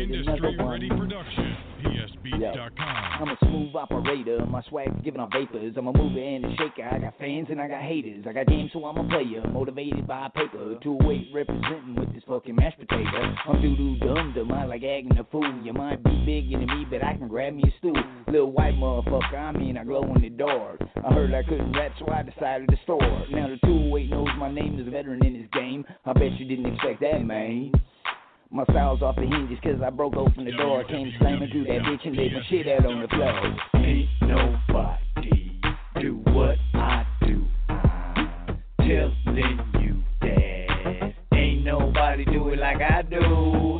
Industry Ready Production. PSB.com. I'm a smooth operator, my swag's giving off vapors. I'm a mover and a shaker. I got fans and I got haters. I got games, so I'm a player. Motivated by paper. Two weight representing with this fucking mashed potato. I'm doo doo dum dum. I like acting a fool. You might be bigger than me, but I can grab me a stool. Little white motherfucker, I mean, I glow in the dark. I heard I couldn't rap, so I decided to store. Now the two weight knows my name is a veteran in this game. I bet you didn't expect that, man. My style's off the hinges cause I broke open the door. Came slamming through that bitch and laid my shit out on the floor. Ain't nobody do what I do. Telling you that. Ain't nobody do it like I do.